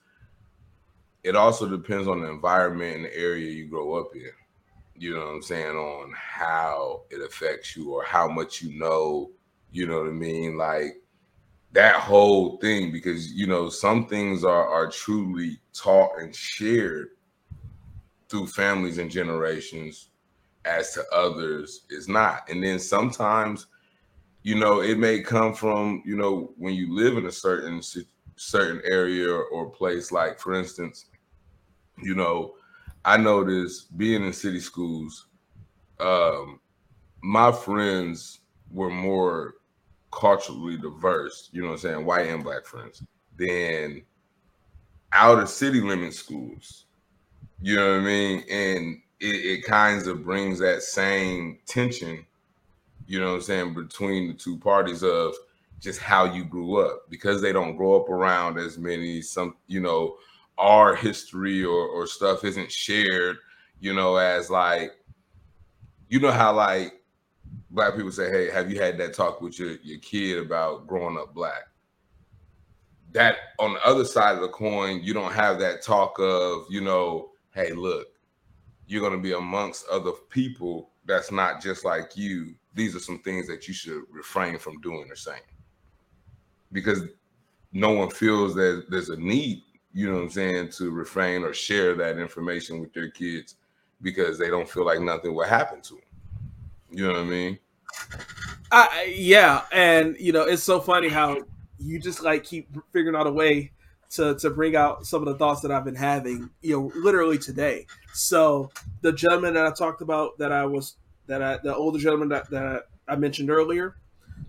[SPEAKER 4] it also depends on the environment and the area you grow up in you know what I'm saying, on how it affects you or how much you know, you know what I mean? Like that whole thing, because you know, some things are are truly taught and shared through families and generations as to others is not. And then sometimes, you know, it may come from, you know, when you live in a certain certain area or, place, like for instance, you know, I noticed being in city schools, um, my friends were more culturally diverse, you know what I'm saying, white and black friends, than outer city limit schools. You know what I mean? And it, it kinds of brings that same tension, you know what I'm saying, between the two parties of just how you grew up because they don't grow up around as many some you know our history or, or stuff isn't shared, you know, as like, you know how like black people say, Hey, have you had that talk with your, your kid about growing up black? That on the other side of the coin, you don't have that talk of, you know, hey, look, you're gonna be amongst other people that's not just like you. These are some things that you should refrain from doing or saying. Because no one feels that there's a need you know what I'm saying, to refrain or share that information with their kids because they don't feel like nothing will happen to them. You know what I mean?
[SPEAKER 3] I, yeah, and you know it's so funny how you just like keep figuring out a way to to bring out some of the thoughts that I've been having, you know, literally today. So the gentleman that I talked about, that I was that I the older gentleman that that I mentioned earlier.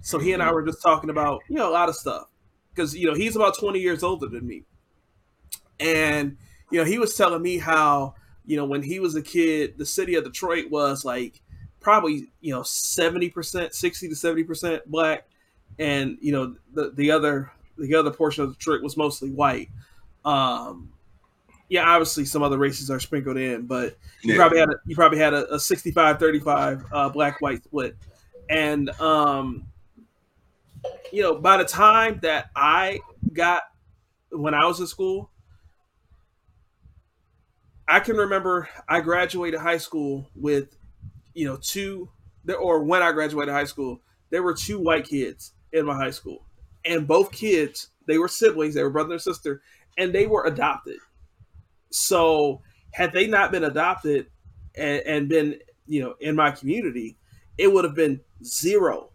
[SPEAKER 3] So he and I mm-hmm. were just talking about you know a lot of stuff because you know he's about twenty years older than me. And you know, he was telling me how you know when he was a kid, the city of Detroit was like probably you know seventy percent, sixty to seventy percent black, and you know the the other the other portion of Detroit was mostly white. Um, yeah, obviously some other races are sprinkled in, but you yeah. probably had a, you probably had a, a 65-35 uh, black white split, and um, you know by the time that I got when I was in school, I can remember I graduated high school with, you know, two, or when I graduated high school, there were two white kids in my high school. And both kids, they were siblings, they were brother and sister, and they were adopted. So had they not been adopted and, and been, you know, in my community, it would have been zero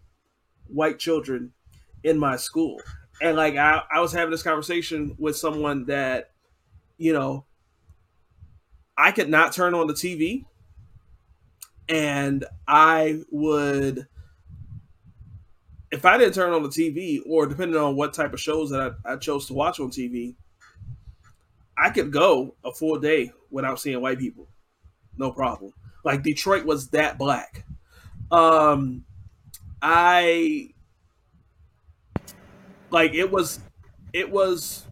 [SPEAKER 3] white children in my school. And like I, I was having this conversation with someone that, you know, I could not turn on the TV and I would if I didn't turn on the TV, or depending on what type of shows that I, I, chose to watch on TV, I could go a full day without seeing white people, no problem. Like Detroit was that black. Um, I like it was, it was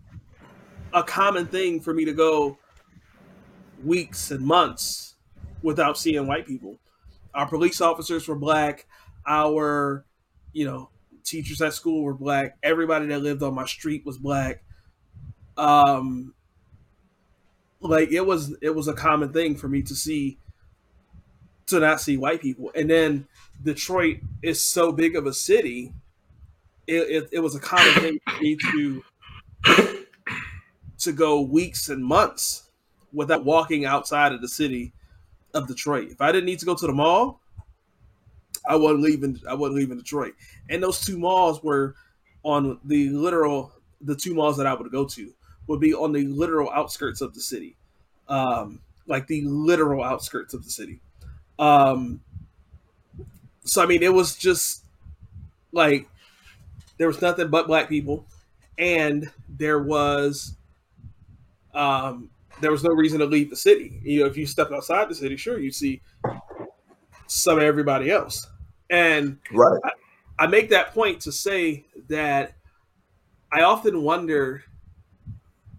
[SPEAKER 3] a common thing for me to go weeks and months without seeing white people. Our police officers were black. Our, you know, teachers at school were black. Everybody that lived on my street was black. Um, like it was, it was a common thing for me to see, to not see white people. And then Detroit is so big of a city. It, it, it was a common thing for me to to go weeks and months without walking outside of the city of Detroit. If I didn't need to go to the mall, I wasn't leaving. I wasn't leaving Detroit. And those two malls were on the literal. The two malls that I would go to would be on the literal outskirts of the city, um, like the literal outskirts of the city. Um, so I mean, it was just like there was nothing but black people, and there was um, there was no reason to leave the city. You know, if you step outside the city, sure, you see some everybody else. And
[SPEAKER 4] right.
[SPEAKER 3] I, I make that point to say that I often wonder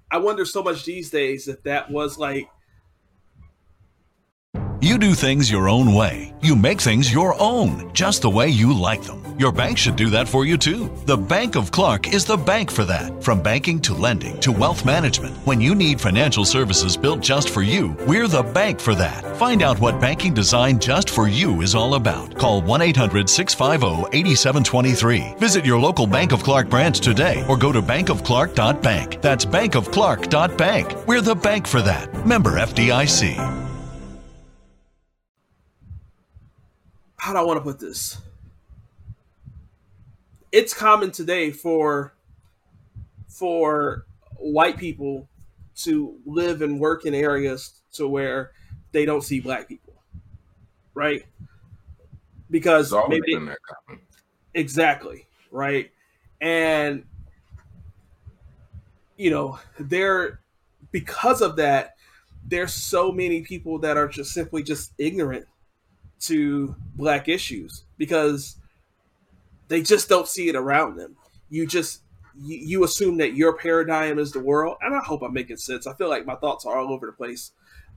[SPEAKER 3] I wonder so much these days if that was like
[SPEAKER 1] you do things your own way. You make things your own, just the way you like them. Your bank should do that for you too. The Bank of Clark is the bank for that. From banking to lending to wealth management, when you need financial services built just for you, we're the bank for that. Find out what banking designed just for you is all about. Call 1 800 650 8723. Visit your local Bank of Clark branch today or go to bankofclark.bank. That's bankofclark.bank. We're the bank for that. Member FDIC.
[SPEAKER 3] How do I want to put this? It's common today for for white people to live and work in areas to where they don't see black people, right? Because maybe exactly right, and you know there because of that, there's so many people that are just simply just ignorant to black issues because they just don't see it around them. You just you, you assume that your paradigm is the world, and I hope I'm making sense. I feel like my thoughts are all over the place.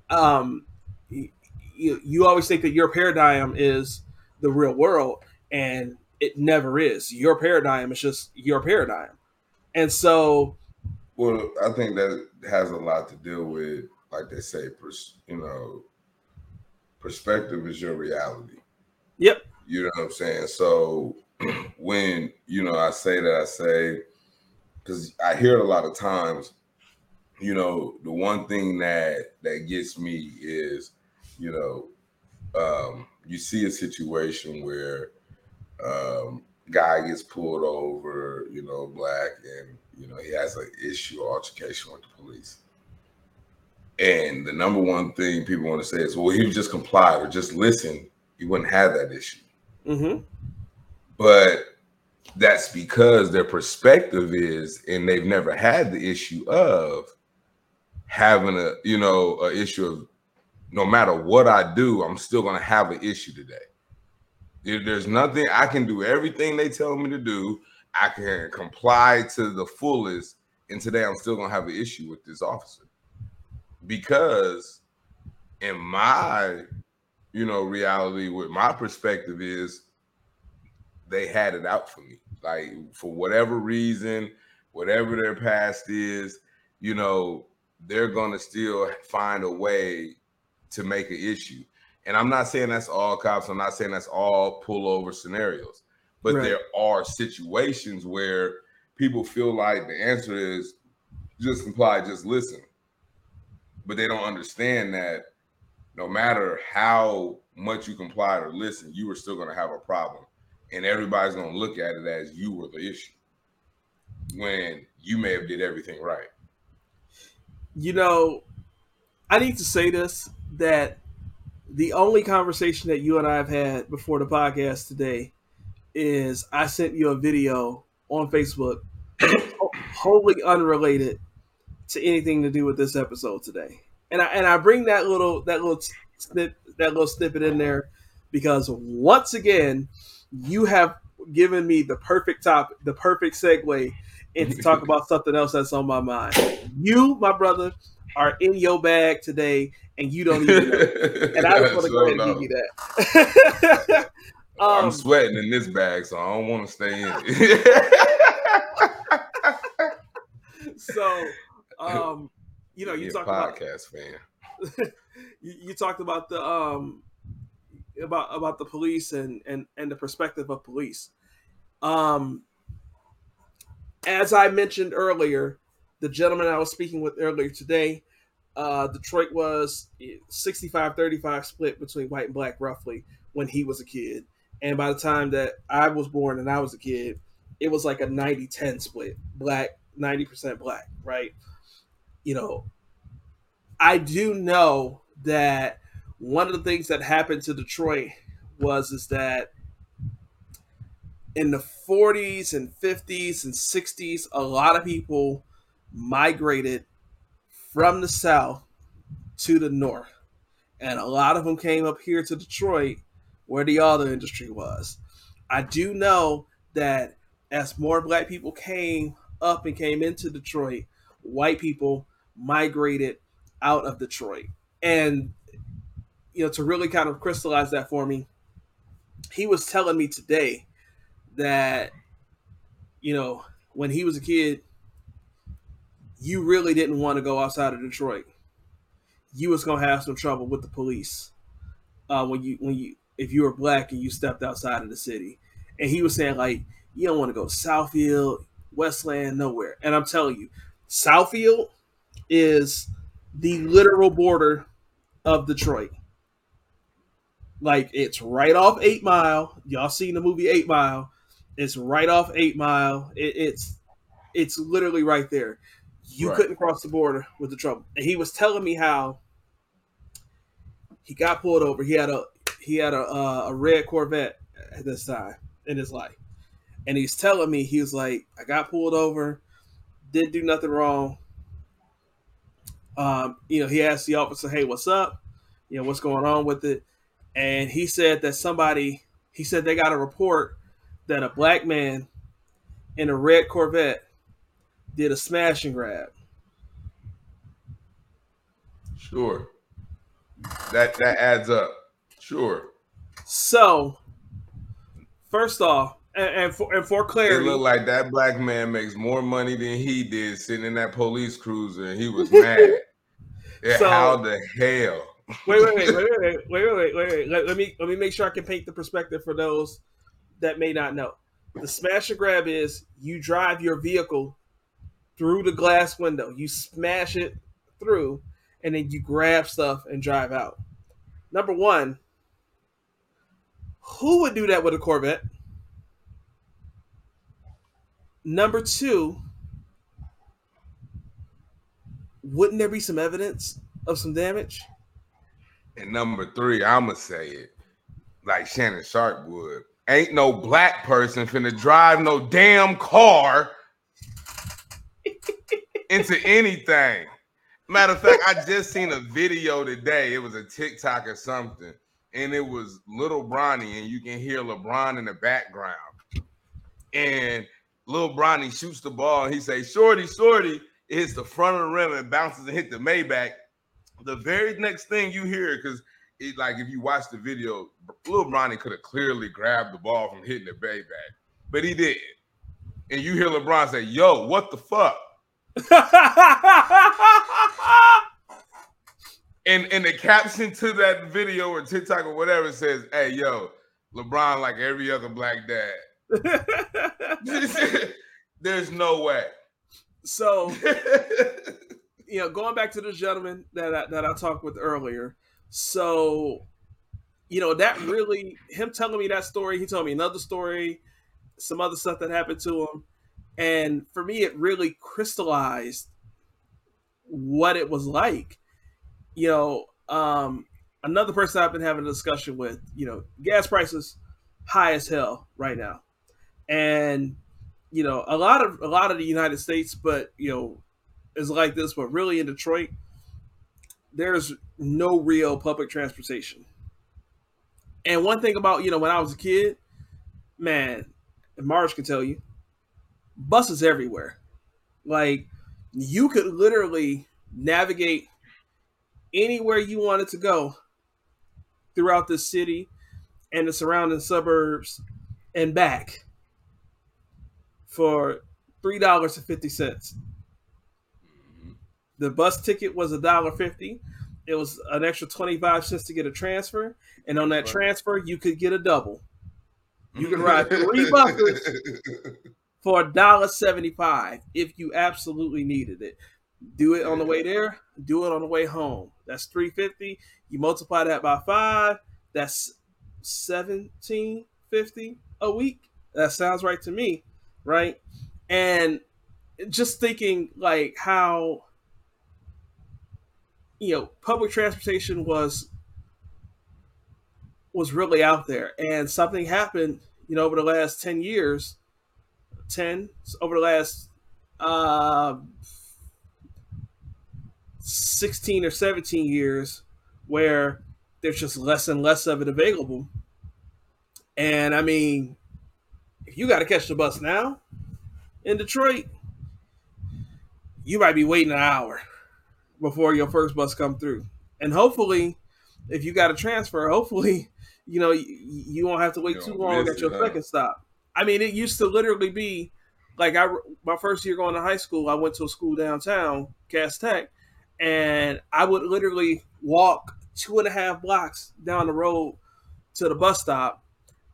[SPEAKER 3] Um, you, you always think that your paradigm is the real world, and it never is. Your paradigm is just your paradigm, and so.
[SPEAKER 4] Well, I think that has a lot to do with, like they say, you know, perspective is your reality.
[SPEAKER 3] Yep.
[SPEAKER 4] You know what I'm saying? So when, you know, I say that, I say, because I hear it a lot of times, you know, the one thing that that gets me is, you know, um, you see a situation where um, guy gets pulled over, you know, black, and you know he has an issue altercation with the police. And the number one thing people want to say is, well, he would just comply or just listen, he wouldn't have that issue.
[SPEAKER 3] Mm-hmm.
[SPEAKER 4] But that's because their perspective is, and they've never had the issue of having a, you know, a issue of no matter what I do, I'm still going to have an issue today. If there's nothing I can do, everything they tell me to do, I can comply to the fullest. And today I'm still going to have an issue with this officer because in my you know reality with my perspective is they had it out for me like for whatever reason whatever their past is you know they're going to still find a way to make an issue and i'm not saying that's all cops i'm not saying that's all pullover scenarios but right. there are situations where people feel like the answer is just comply, just listen. But they don't understand that no matter how much you complied or listen, you were still going to have a problem. And everybody's going to look at it as you were the issue when you may have did everything right.
[SPEAKER 3] You know, I need to say this that the only conversation that you and I have had before the podcast today is I sent you a video on Facebook wholly unrelated to anything to do with this episode today. And I and I bring that little that little snip that little snippet in there because once again you have given me the perfect top the perfect segue and to talk about something else that's on my mind. You, my brother, are in your bag today, and you don't even know. And I just want to go ahead and give you that.
[SPEAKER 4] um, I'm sweating in this bag, so I don't want to stay in it.
[SPEAKER 3] so, um, you know, you talk about
[SPEAKER 4] podcast fan.
[SPEAKER 3] you, you talked about the um about about the police and and and the perspective of police. Um, as I mentioned earlier, the gentleman I was speaking with earlier today, uh, Detroit was 65 35 split between white and black roughly when he was a kid. And by the time that I was born and I was a kid, it was like a 90 10 split black, 90% black, right? You know, I do know that one of the things that happened to Detroit was is that in the 40s and 50s and 60s, a lot of people migrated from the south to the north. And a lot of them came up here to Detroit where the auto industry was. I do know that as more black people came up and came into Detroit, white people migrated out of Detroit. And you know, to really kind of crystallize that for me, he was telling me today that you know when he was a kid you really didn't want to go outside of detroit. You was to have some trouble with the police uh, when you when you if you were black and you stepped outside of the city. And he was saying like you don't want to go southfield westland nowhere. And i'm telling you southfield is the literal border of detroit like it's right off eight mile y'all seen the movie eight mile it's right off Eight Mile. It, it's it's literally right there. You right. couldn't cross the border with the trouble. And he was telling me how he got pulled over. He had a he had a uh, a red Corvette at this time in his life, and he's telling me he was like, I got pulled over, didn't do nothing wrong. Um, you know, he asked the officer, "Hey, what's up? You know, what's going on with it?" And he said that somebody, he said they got a report that a black man in a red Corvette did a smash and grab.
[SPEAKER 4] Sure. That that adds up. Sure.
[SPEAKER 3] So, first off, and, and for and for clarity,
[SPEAKER 4] it looked like that black man makes more money than he did sitting in that police cruiser, and he was mad. Yeah, so, how the hell?
[SPEAKER 3] wait, wait, wait, wait, wait, wait, wait, wait, wait, wait. Let, let me let me make sure I can paint the perspective for those that may not know. The smash and grab is you drive your vehicle through the glass window. You smash it through, and then you grab stuff and drive out. Number one, who would do that with a Corvette? Number two, wouldn't there be some evidence of some damage?
[SPEAKER 4] And number three, I'ma say it like Shannon Sharpe would ain't no black person finna drive no damn car into anything. Matter of fact, I just seen a video today. It was a TikTok or something, and it was little Bronny, and you can hear LeBron in the background. And little Bronny shoots the ball, and he say, "Shorty, shorty." It hits the front of the rim and bounces and hit the Maybach. The very next thing you hear, because it, like if you watch the video, Lil Bronny could have clearly grabbed the ball from hitting the Maybach, but he did. And you hear LeBron say, "Yo, what the fuck?" and and the caption to that video or TikTok or whatever says, "Hey, yo, LeBron like every other black dad." There's no way.
[SPEAKER 3] So, you know, going back to the gentleman that I, that I talked with earlier. So, you know, that really him telling me that story. He told me another story, some other stuff that happened to him, and for me, it really crystallized what it was like. You know, um, another person I've been having a discussion with. You know, gas prices high as hell right now, and you know, a lot of a lot of the United States, but you know, is like this. But really, in Detroit, there's no real public transportation. And one thing about you know, when I was a kid, man, and Marge can tell you, buses everywhere. Like you could literally navigate anywhere you wanted to go throughout the city and the surrounding suburbs and back for three dollars and fifty cents. The bus ticket was a dollar fifty. It was an extra twenty five cents to get a transfer, and on that transfer, you could get a double. You could ride three buses for a dollar seventy five if you absolutely needed it. Do it on the way there. Do it on the way home. That's three fifty. You multiply that by five. That's seventeen fifty a week. That sounds right to me, right? And just thinking like how you know public transportation was was really out there, and something happened. You know, over the last ten years, ten over the last uh, 16 or 17 years where there's just less and less of it available. And I mean, you got to catch the bus now in Detroit, you might be waiting an hour before your first bus come through. And hopefully, if you got a transfer, hopefully, you know, you, you won't have to wait too long at your second stop. I mean, it used to literally be like I my first year going to high school, I went to a school downtown, Cass Tech, and I would literally walk two and a half blocks down the road to the bus stop,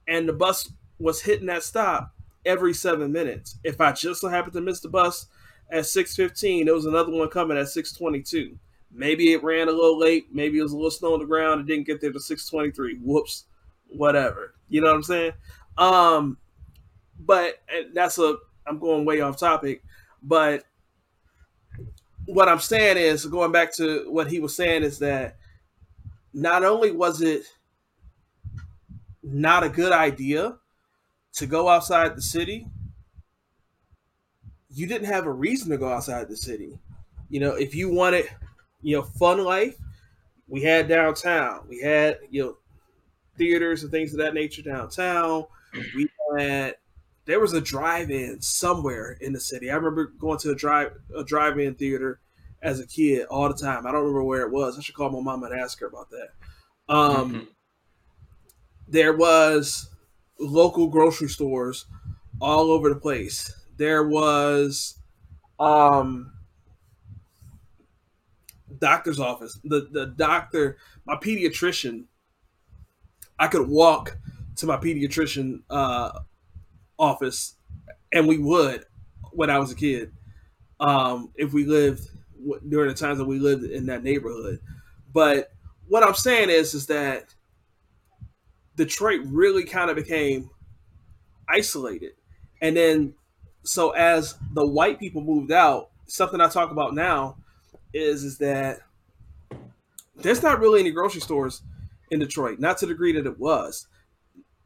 [SPEAKER 3] and the bus was hitting that stop every seven minutes. If I just so happened to miss the bus at six fifteen, there was another one coming at six twenty two. Maybe it ran a little late. Maybe it was a little snow on the ground. It didn't get there to six twenty three. Whoops, whatever. You know what I'm saying? Um, but that's a I'm going way off topic, but what I'm saying is going back to what he was saying is that not only was it not a good idea to go outside the city, you didn't have a reason to go outside the city. You know, if you wanted, you know, fun life, we had downtown. We had, you know, theaters and things of that nature downtown. We had there was a drive-in somewhere in the city. I remember going to a drive a drive-in theater as a kid all the time. I don't remember where it was. I should call my mom and ask her about that. Um, mm-hmm. There was local grocery stores all over the place. There was um, doctor's office. The the doctor, my pediatrician. I could walk to my pediatrician uh, office, and we would when I was a kid. Um, if we lived during the times that we lived in that neighborhood, but what I'm saying is, is that Detroit really kind of became isolated, and then so as the white people moved out, something I talk about now is is that there's not really any grocery stores in Detroit, not to the degree that it was.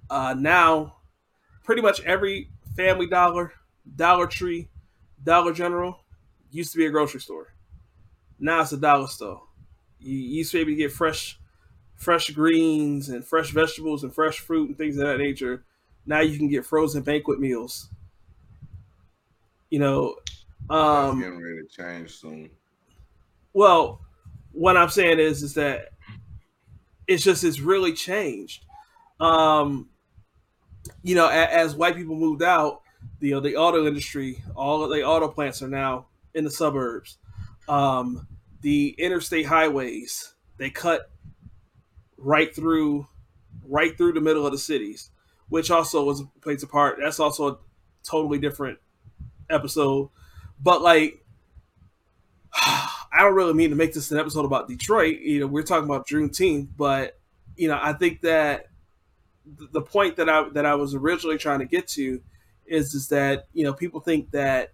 [SPEAKER 3] Uh, now pretty much every Family Dollar, Dollar Tree, Dollar General used to be a grocery store. Now it's a dollar store. You, used to be able to get fresh, fresh greens and fresh vegetables and fresh fruit and things of that nature. Now you can get frozen banquet meals. You know, um,
[SPEAKER 4] getting ready to change soon.
[SPEAKER 3] Well, what I'm saying is, is that it's just it's really changed. Um, you know, as, as white people moved out, you know, the auto industry, all of the auto plants are now in the suburbs. Um, the interstate highways, they cut right through, right through the middle of the cities, which also was plays a part. That's also a totally different episode. but like, I don't really mean to make this an episode about Detroit. You know, we're talking about Juneteenth, but you know, I think that the point that I that I was originally trying to get to is is that you know people think that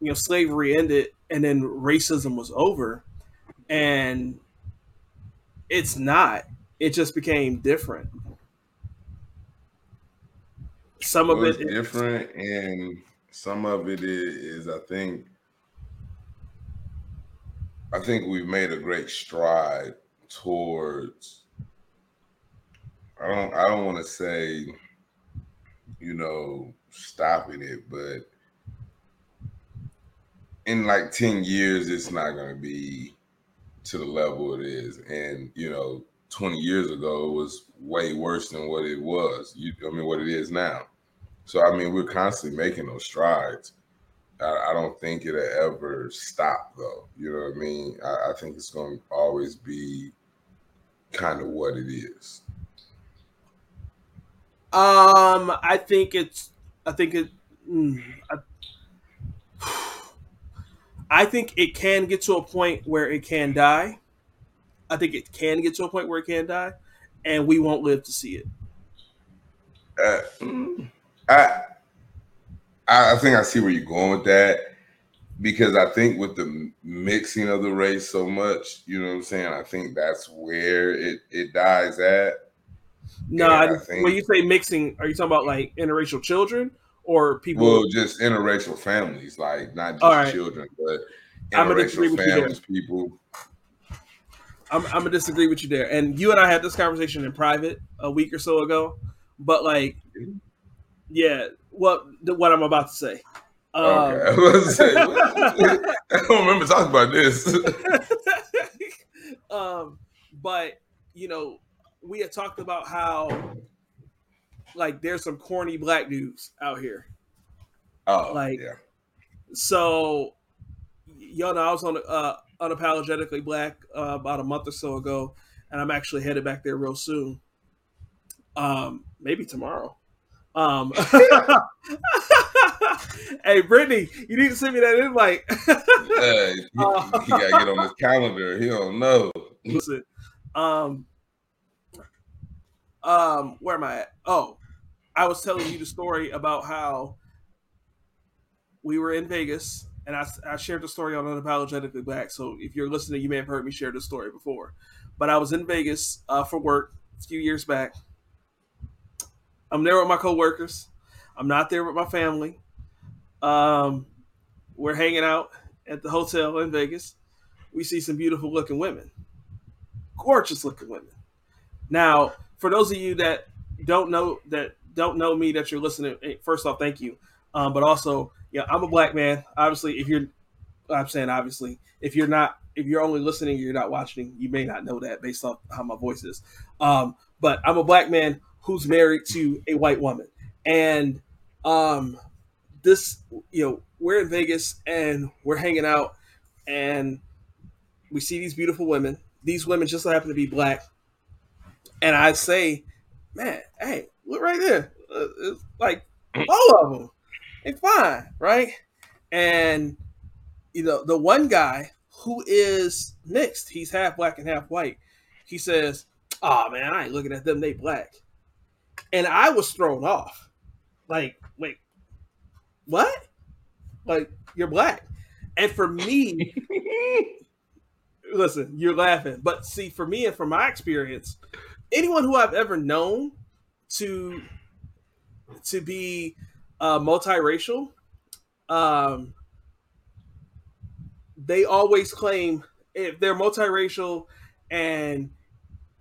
[SPEAKER 3] you know slavery ended and then racism was over, and it's not. It just became different. Some of it
[SPEAKER 4] is different, and some of it is, is I think I think we've made a great stride towards I don't I don't want to say you know stopping it, but in like 10 years it's not going to be to the level it is and you know 20 years ago it was way worse than what it was you i mean what it is now so i mean we're constantly making those strides I, I don't think it'll ever stop though. You know what I mean? I, I think it's going to always be kind of what it is.
[SPEAKER 3] Um, I think it's. I think it. Mm, I, I think it can get to a point where it can die. I think it can get to a point where it can die, and we won't live to see it.
[SPEAKER 4] Uh, I I, I think I see where you're going with that because I think with the mixing of the race so much, you know what I'm saying? I think that's where it, it dies at.
[SPEAKER 3] No, I, think, when you say mixing, are you talking about like interracial children or people?
[SPEAKER 4] Well, just interracial families, like not just right. children, but interracial families, people.
[SPEAKER 3] I'm, I'm gonna disagree with you there. And you and I had this conversation in private a week or so ago, but like, yeah, what what I'm about to say. Um, okay.
[SPEAKER 4] I, I don't remember talking about this.
[SPEAKER 3] um, but you know, we had talked about how like there's some corny black dudes out here.
[SPEAKER 4] Oh, like yeah.
[SPEAKER 3] So, y'all know I was on uh, unapologetically black uh, about a month or so ago, and I'm actually headed back there real soon. Um, maybe tomorrow. Um, hey, Brittany, you need to send me that invite.
[SPEAKER 4] yeah, he, he, gotta get on his calendar. He don't know.
[SPEAKER 3] Listen, um, um, where am I at? Oh, I was telling you the story about how we were in Vegas, and I, I shared the story on Unapologetically Black. So if you're listening, you may have heard me share the story before. But I was in Vegas uh, for work a few years back I'm there with my coworkers. I'm not there with my family. Um, we're hanging out at the hotel in Vegas. We see some beautiful looking women, gorgeous looking women. Now, for those of you that don't know that don't know me that you're listening, eh, first off, thank you. Um, but also, yeah, I'm a black man. Obviously, if you're, I'm saying obviously, if you're not, if you're only listening, you're not watching, you may not know that based off how my voice is. Um, but I'm a black man who's married to a white woman. And um, this, you know, we're in Vegas and we're hanging out and we see these beautiful women. These women just happen to be black. And I say, man, hey, look right there. Uh, like all of them. They fine, right? And you know, the one guy who is mixed, he's half black and half white. He says, "Oh man, I ain't looking at them. They black." and I was thrown off. Like, wait, what? Like, you're black. And for me, listen, you're laughing. But see, for me and from my experience, anyone who I've ever known to to be uh, multiracial, um, they always claim if they're multiracial and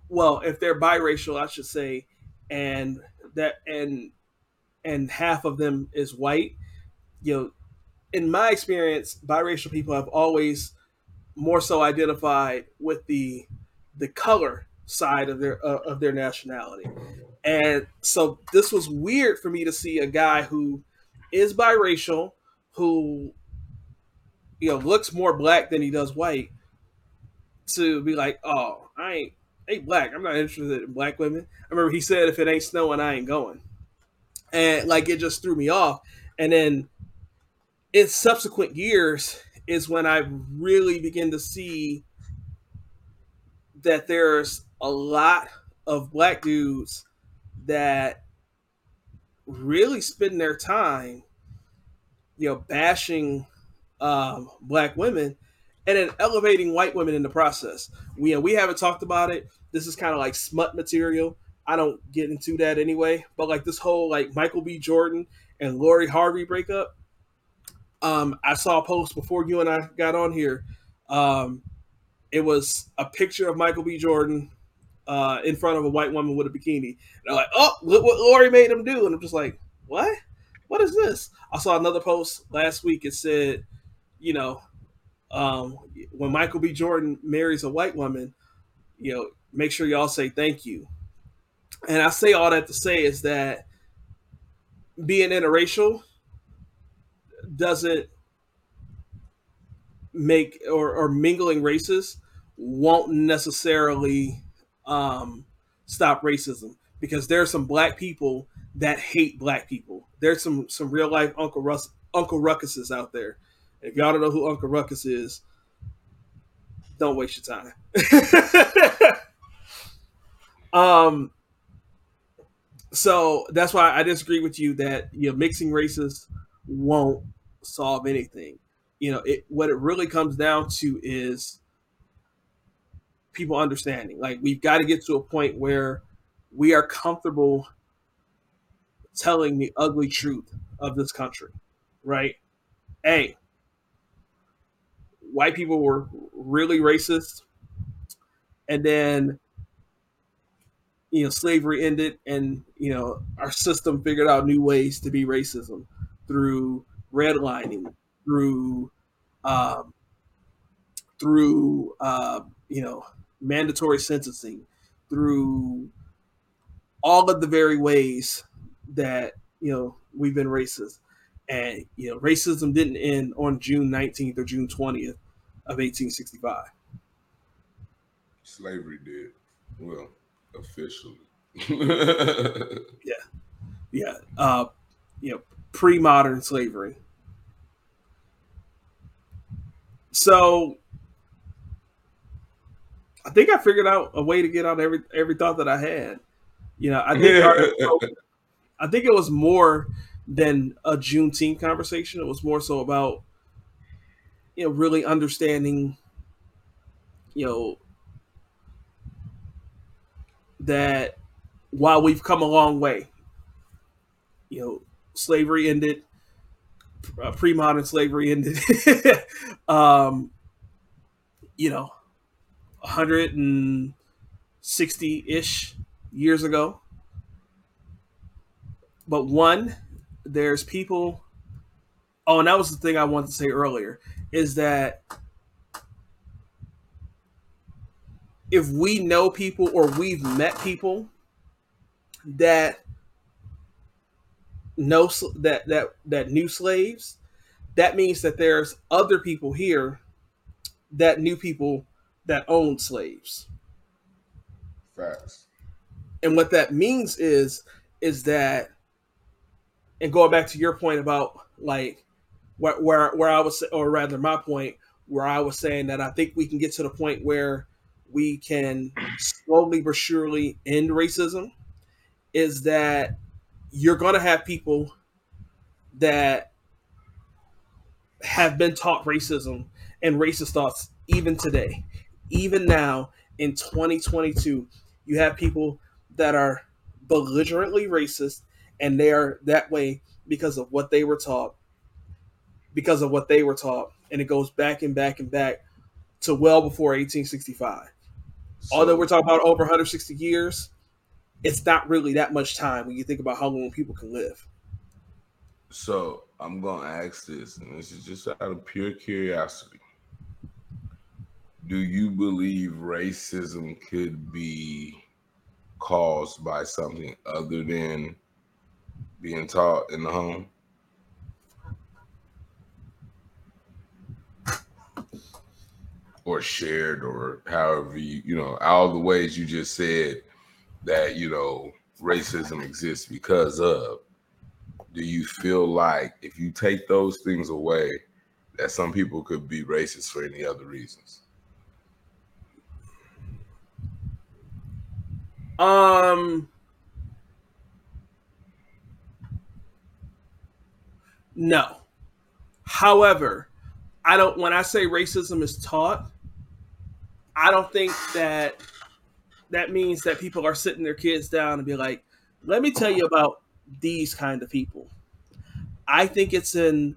[SPEAKER 3] well, if they're biracial, I should say, and that and and half of them is white you know in my experience biracial people have always more so identified with the the color side of their uh, of their nationality and so this was weird for me to see a guy who is biracial who you know looks more black than he does white to be like oh i ain't ain't black. I'm not interested in black women. I remember he said, if it ain't snowing, I ain't going. And like it just threw me off. And then in subsequent years is when I really begin to see that there's a lot of black dudes that really spend their time, you know, bashing um, black women and then elevating white women in the process. We, you know, we haven't talked about it. This is kind of like smut material. I don't get into that anyway. But like this whole like Michael B. Jordan and Lori Harvey breakup. Um, I saw a post before you and I got on here. Um, it was a picture of Michael B. Jordan uh, in front of a white woman with a bikini. And they're like, "Oh, look what Lori made him do," and I'm just like, "What? What is this?" I saw another post last week. It said, you know, um, when Michael B. Jordan marries a white woman, you know, make sure y'all say thank you. And I say all that to say is that being interracial doesn't make or, or mingling races won't necessarily um, stop racism because there are some black people that hate black people. There's some some real life Uncle Russ Uncle Ruckuses out there. If y'all don't know who Uncle Ruckus is, don't waste your time. um, so that's why I disagree with you that you know mixing races won't solve anything. You know, it what it really comes down to is people understanding. Like we've got to get to a point where we are comfortable telling the ugly truth of this country, right? Hey, white people were really racist, and then you know slavery ended, and you know our system figured out new ways to be racism through redlining, through um, through uh, you know mandatory sentencing, through all of the very ways that you know we've been racist. And you know, racism didn't end on June 19th or June 20th of 1865.
[SPEAKER 4] Slavery did. Well, officially.
[SPEAKER 3] yeah. Yeah. Uh, you know, pre-modern slavery. So I think I figured out a way to get out every every thought that I had. You know, I think our, I think it was more than a Juneteenth conversation. It was more so about you know really understanding you know that while we've come a long way, you know, slavery ended, uh, pre-modern slavery ended, um, you know, 160-ish years ago. But one, there's people. Oh, and that was the thing I wanted to say earlier is that if we know people or we've met people that know that that that knew slaves, that means that there's other people here that new people that owned slaves.
[SPEAKER 4] Facts.
[SPEAKER 3] And what that means is is that and going back to your point about like where where, where I was or rather my point where I was saying that I think we can get to the point where we can slowly but surely end racism is that you're going to have people that have been taught racism and racist thoughts even today even now in 2022, you have people that are belligerently racist and they are that way because of what they were taught, because of what they were taught. And it goes back and back and back to well before 1865. So, Although we're talking about over 160 years, it's not really that much time when you think about how long people can live.
[SPEAKER 4] So I'm gonna ask this, and this is just out of pure curiosity do you believe racism could be caused by something other than being taught in the home? Or shared, or however you, you know, all the ways you just said that, you know, racism exists because of. do you feel like if you take those things away, that some people could be racist for any other reasons?
[SPEAKER 3] Um, no. However, I don't. When I say racism is taught, I don't think that that means that people are sitting their kids down and be like, "Let me tell you about these kind of people." I think it's in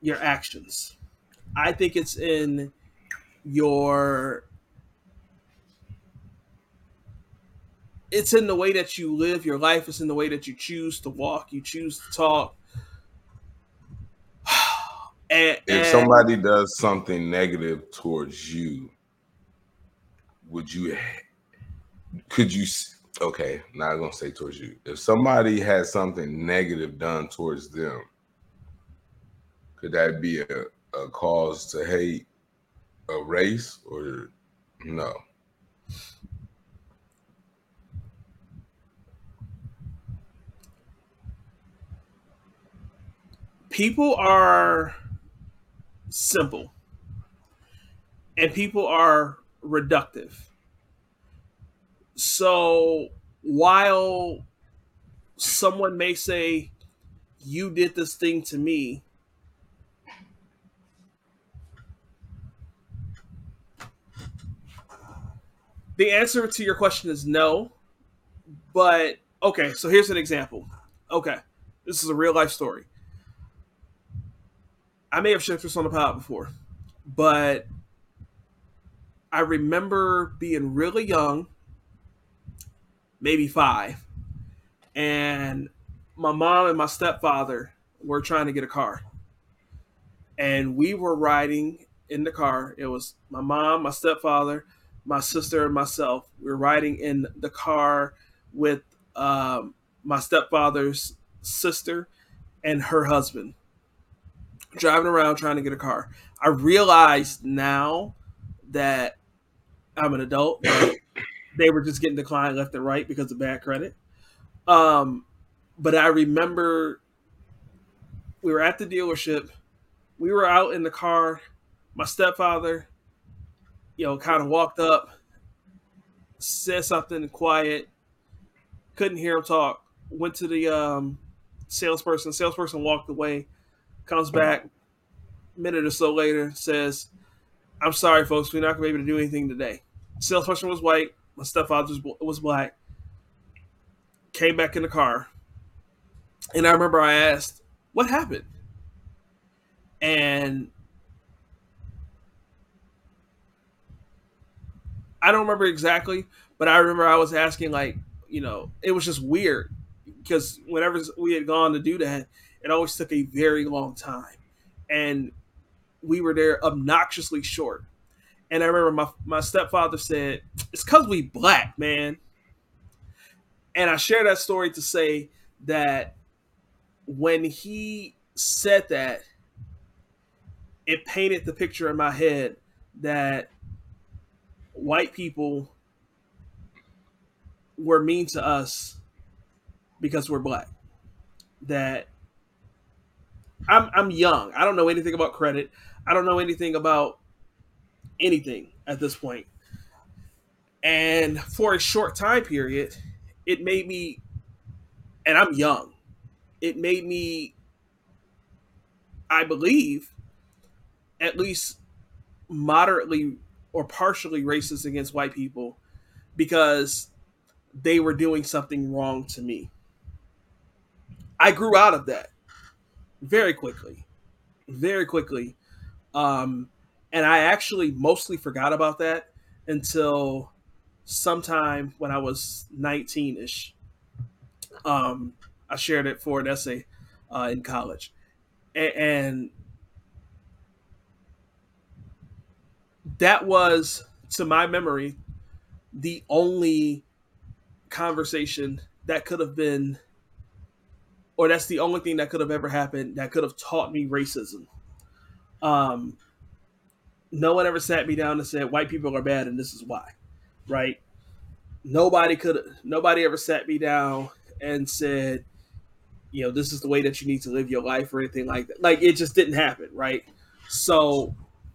[SPEAKER 3] your actions. I think it's in your it's in the way that you live your life. It's in the way that you choose to walk, you choose to talk.
[SPEAKER 4] and, if and, somebody does something negative towards you, would you? Could you? Okay, not gonna say towards you. If somebody has something negative done towards them, could that be a, a cause to hate a race or no?
[SPEAKER 3] People are simple and people are reductive. So while someone may say, You did this thing to me, the answer to your question is no. But okay, so here's an example. Okay, this is a real life story. I may have shared this on the pod before, but I remember being really young, maybe five, and my mom and my stepfather were trying to get a car. And we were riding in the car. It was my mom, my stepfather, my sister, and myself. We were riding in the car with um, my stepfather's sister and her husband driving around trying to get a car. I realized now that I'm an adult. they were just getting declined left and right because of bad credit. Um, but I remember we were at the dealership. We were out in the car. My stepfather, you know, kind of walked up, said something quiet, couldn't hear him talk. Went to the um, salesperson. Salesperson walked away comes back a minute or so later, says, I'm sorry, folks, we're not going to be able to do anything today. Salesperson was white. My stepfather was black. Came back in the car. And I remember I asked, What happened? And I don't remember exactly, but I remember I was asking, like, you know, it was just weird because whenever we had gone to do that, it always took a very long time. And we were there obnoxiously short. And I remember my, my stepfather said, It's because we black, man. And I share that story to say that when he said that, it painted the picture in my head that white people were mean to us because we're black. That I'm I'm young. I don't know anything about credit. I don't know anything about anything at this point. And for a short time period, it made me and I'm young. It made me I believe at least moderately or partially racist against white people because they were doing something wrong to me. I grew out of that very quickly, very quickly. Um, and I actually mostly forgot about that until sometime when I was 19 ish. Um, I shared it for an essay uh, in college. A- and that was, to my memory, the only conversation that could have been or that's the only thing that could have ever happened that could have taught me racism. Um, no one ever sat me down and said white people are bad and this is why, right? Nobody could. Nobody ever sat me down and said, you know, this is the way that you need to live your life or anything like that. Like it just didn't happen, right? So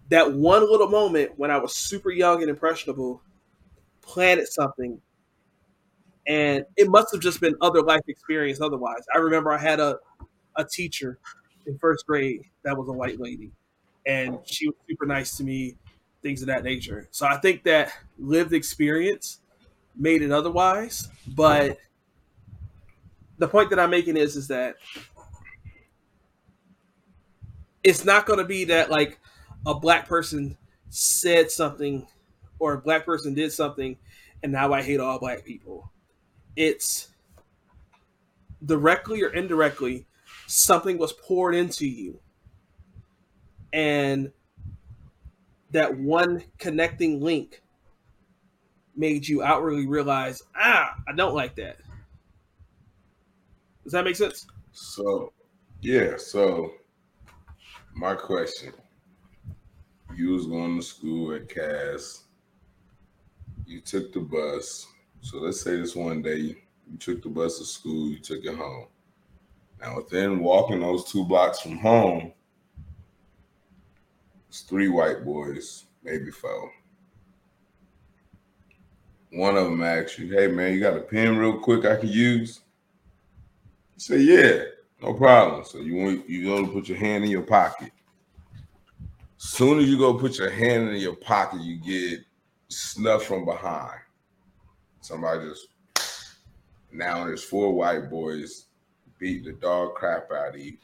[SPEAKER 3] that one little moment when I was super young and impressionable planted something and it must have just been other life experience otherwise. I remember I had a, a teacher in first grade that was a white lady, and she was super nice to me, things of that nature. So I think that lived experience made it otherwise. But the point that I'm making is is that it's not going to be that like a black person said something or a black person did something and now I hate all black people it's directly or indirectly something was poured into you and that one connecting link made you outwardly realize ah i don't like that does that make sense
[SPEAKER 4] So, yeah. So, my question: You was going to school at Cass. You took the bus. So let's say this one day you took the bus to school. You took it home. Now, within walking those two blocks from home, it's three white boys, maybe four. One of them asks you, "Hey man, you got a pen real quick I can use?" You say, "Yeah." No problem. So you want you go to put your hand in your pocket. Soon as you go put your hand in your pocket, you get snuffed from behind. Somebody just now there's four white boys beat the dog crap out of you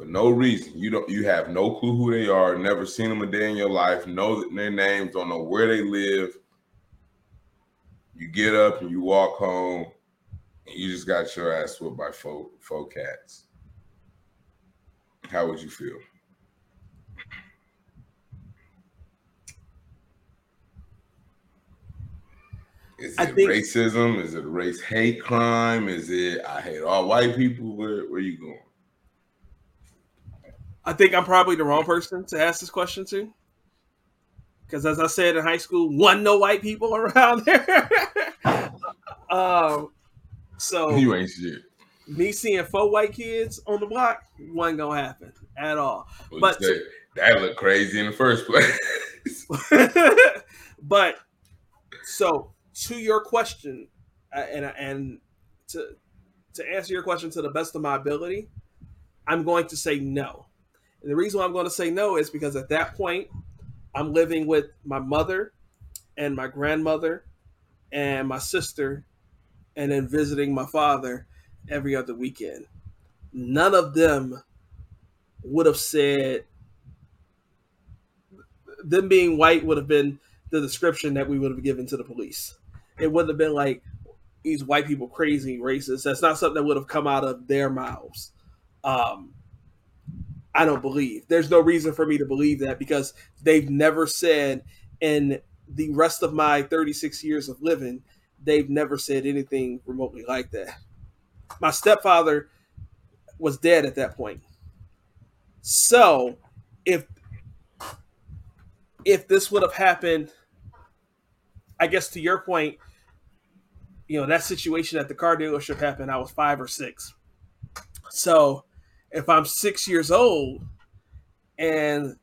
[SPEAKER 4] for no reason. You don't you have no clue who they are, never seen them a day in your life, know their names, don't know where they live. You get up and you walk home and you just got your ass whooped by four, four cats. How would you feel? Is it
[SPEAKER 3] think-
[SPEAKER 4] racism? Is it race hate crime? Is it I hate all white people? Where where you going?
[SPEAKER 3] I think I'm probably the wrong person to ask this question to. Because as I said in high school, one no white people around there. um, so
[SPEAKER 4] You ain't shit.
[SPEAKER 3] me seeing four white kids on the block wasn't gonna happen at all.
[SPEAKER 4] Well,
[SPEAKER 3] But-
[SPEAKER 4] that, that looked crazy in the first place.
[SPEAKER 3] but so to your question, uh, and and to to answer your question to the best of my ability, I'm going to say no. And the reason why I'm going to say no is because at that point, I'm living with my mother and my grandmother and my sister, and then visiting my father every other weekend. None of them would have said them being white would have been the description that we would have given to the police. It wouldn't have been like these white people crazy racist. That's not something that would have come out of their mouths. Um, I don't believe. There's no reason for me to believe that because they've never said in the rest of my 36 years of living, they've never said anything remotely like that. My stepfather was dead at that point. So, if if this would have happened, I guess to your point, you know, that situation at the car dealership happened, I was five or six. So if I'm six years old and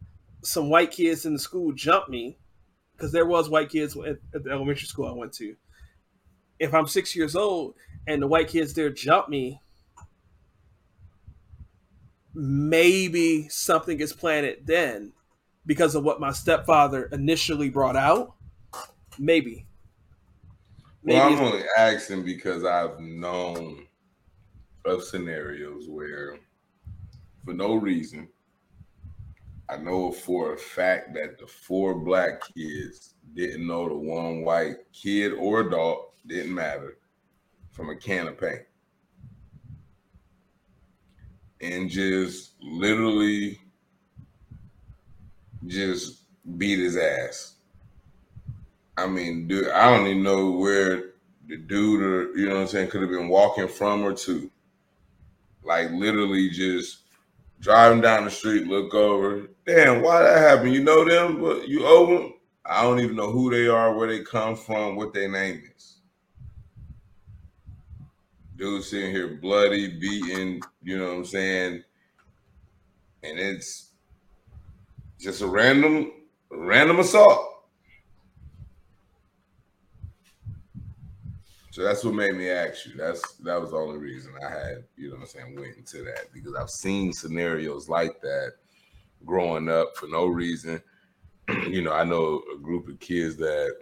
[SPEAKER 3] some white kids in the school jump me, because there was white kids at, at the elementary school I went to. If I'm six years old and the white kids there jump me, maybe something is planted then because of what my stepfather initially brought out. Maybe.
[SPEAKER 4] Well, I'm only asking because I've known of scenarios where, for no reason, I know for a fact that the four black kids didn't know the one white kid or adult, didn't matter, from a can of paint. And just literally just beat his ass. I mean, dude, I don't even know where the dude or you know what I'm saying could have been walking from or to. Like literally just driving down the street, look over. Damn, why that happened? You know them, but you owe them. I don't even know who they are, where they come from, what their name is. dude sitting here bloody, beaten, you know what I'm saying? And it's just a random, random assault. So that's what made me ask you. That's that was the only reason I had, you know what I'm saying, went into that because I've seen scenarios like that growing up for no reason. you know, I know a group of kids that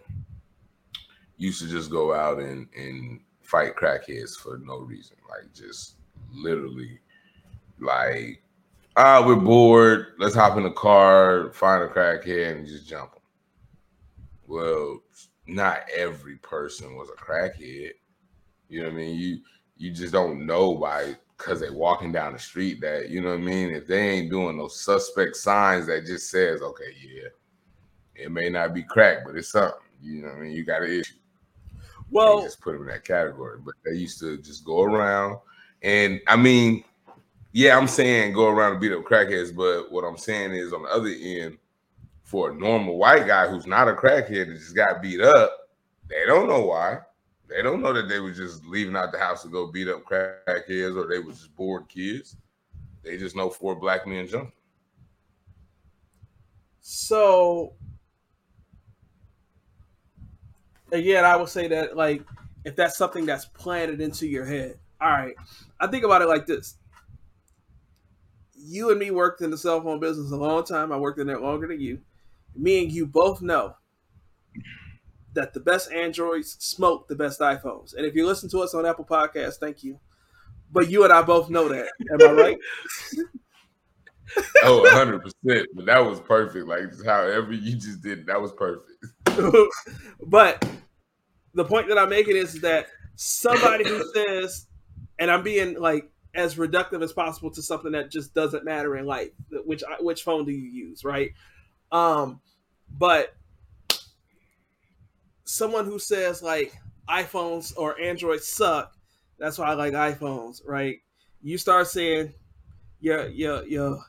[SPEAKER 4] used to just go out and and fight crackheads for no reason, like just literally, like, ah, we're bored. Let's hop in the car, find a crackhead, and just jump them. Well, not every person was a crackhead. You know what I mean? You you just don't know by because they walking down the street that you know what I mean. If they ain't doing those suspect signs that just says, okay, yeah, it may not be crack, but it's something. You know what I mean? You got an issue.
[SPEAKER 3] Well,
[SPEAKER 4] just put them in that category. But they used to just go around, and I mean, yeah, I'm saying go around and beat up crackheads, but what I'm saying is on the other end, for a normal white guy who's not a crackhead that just got beat up, they don't know why. They don't know that they were just leaving out the house to go beat up crackheads or they were just bored kids. They just know four black men jumping.
[SPEAKER 3] So again, I would say that like if that's something that's planted into your head. All right. I think about it like this. You and me worked in the cell phone business a long time. I worked in it longer than you. Me and you both know that the best Androids smoke the best iPhones. And if you listen to us on Apple Podcasts, thank you. But you and I both know that. Am I right?
[SPEAKER 4] oh, 100%. But that was perfect. Like, however you just did, that was perfect.
[SPEAKER 3] but the point that I'm making is that somebody who says, and I'm being like as reductive as possible to something that just doesn't matter in life, which which phone do you use, right? Um, but someone who says like iPhones or Androids suck, that's why I like iPhones, right? You start saying your your your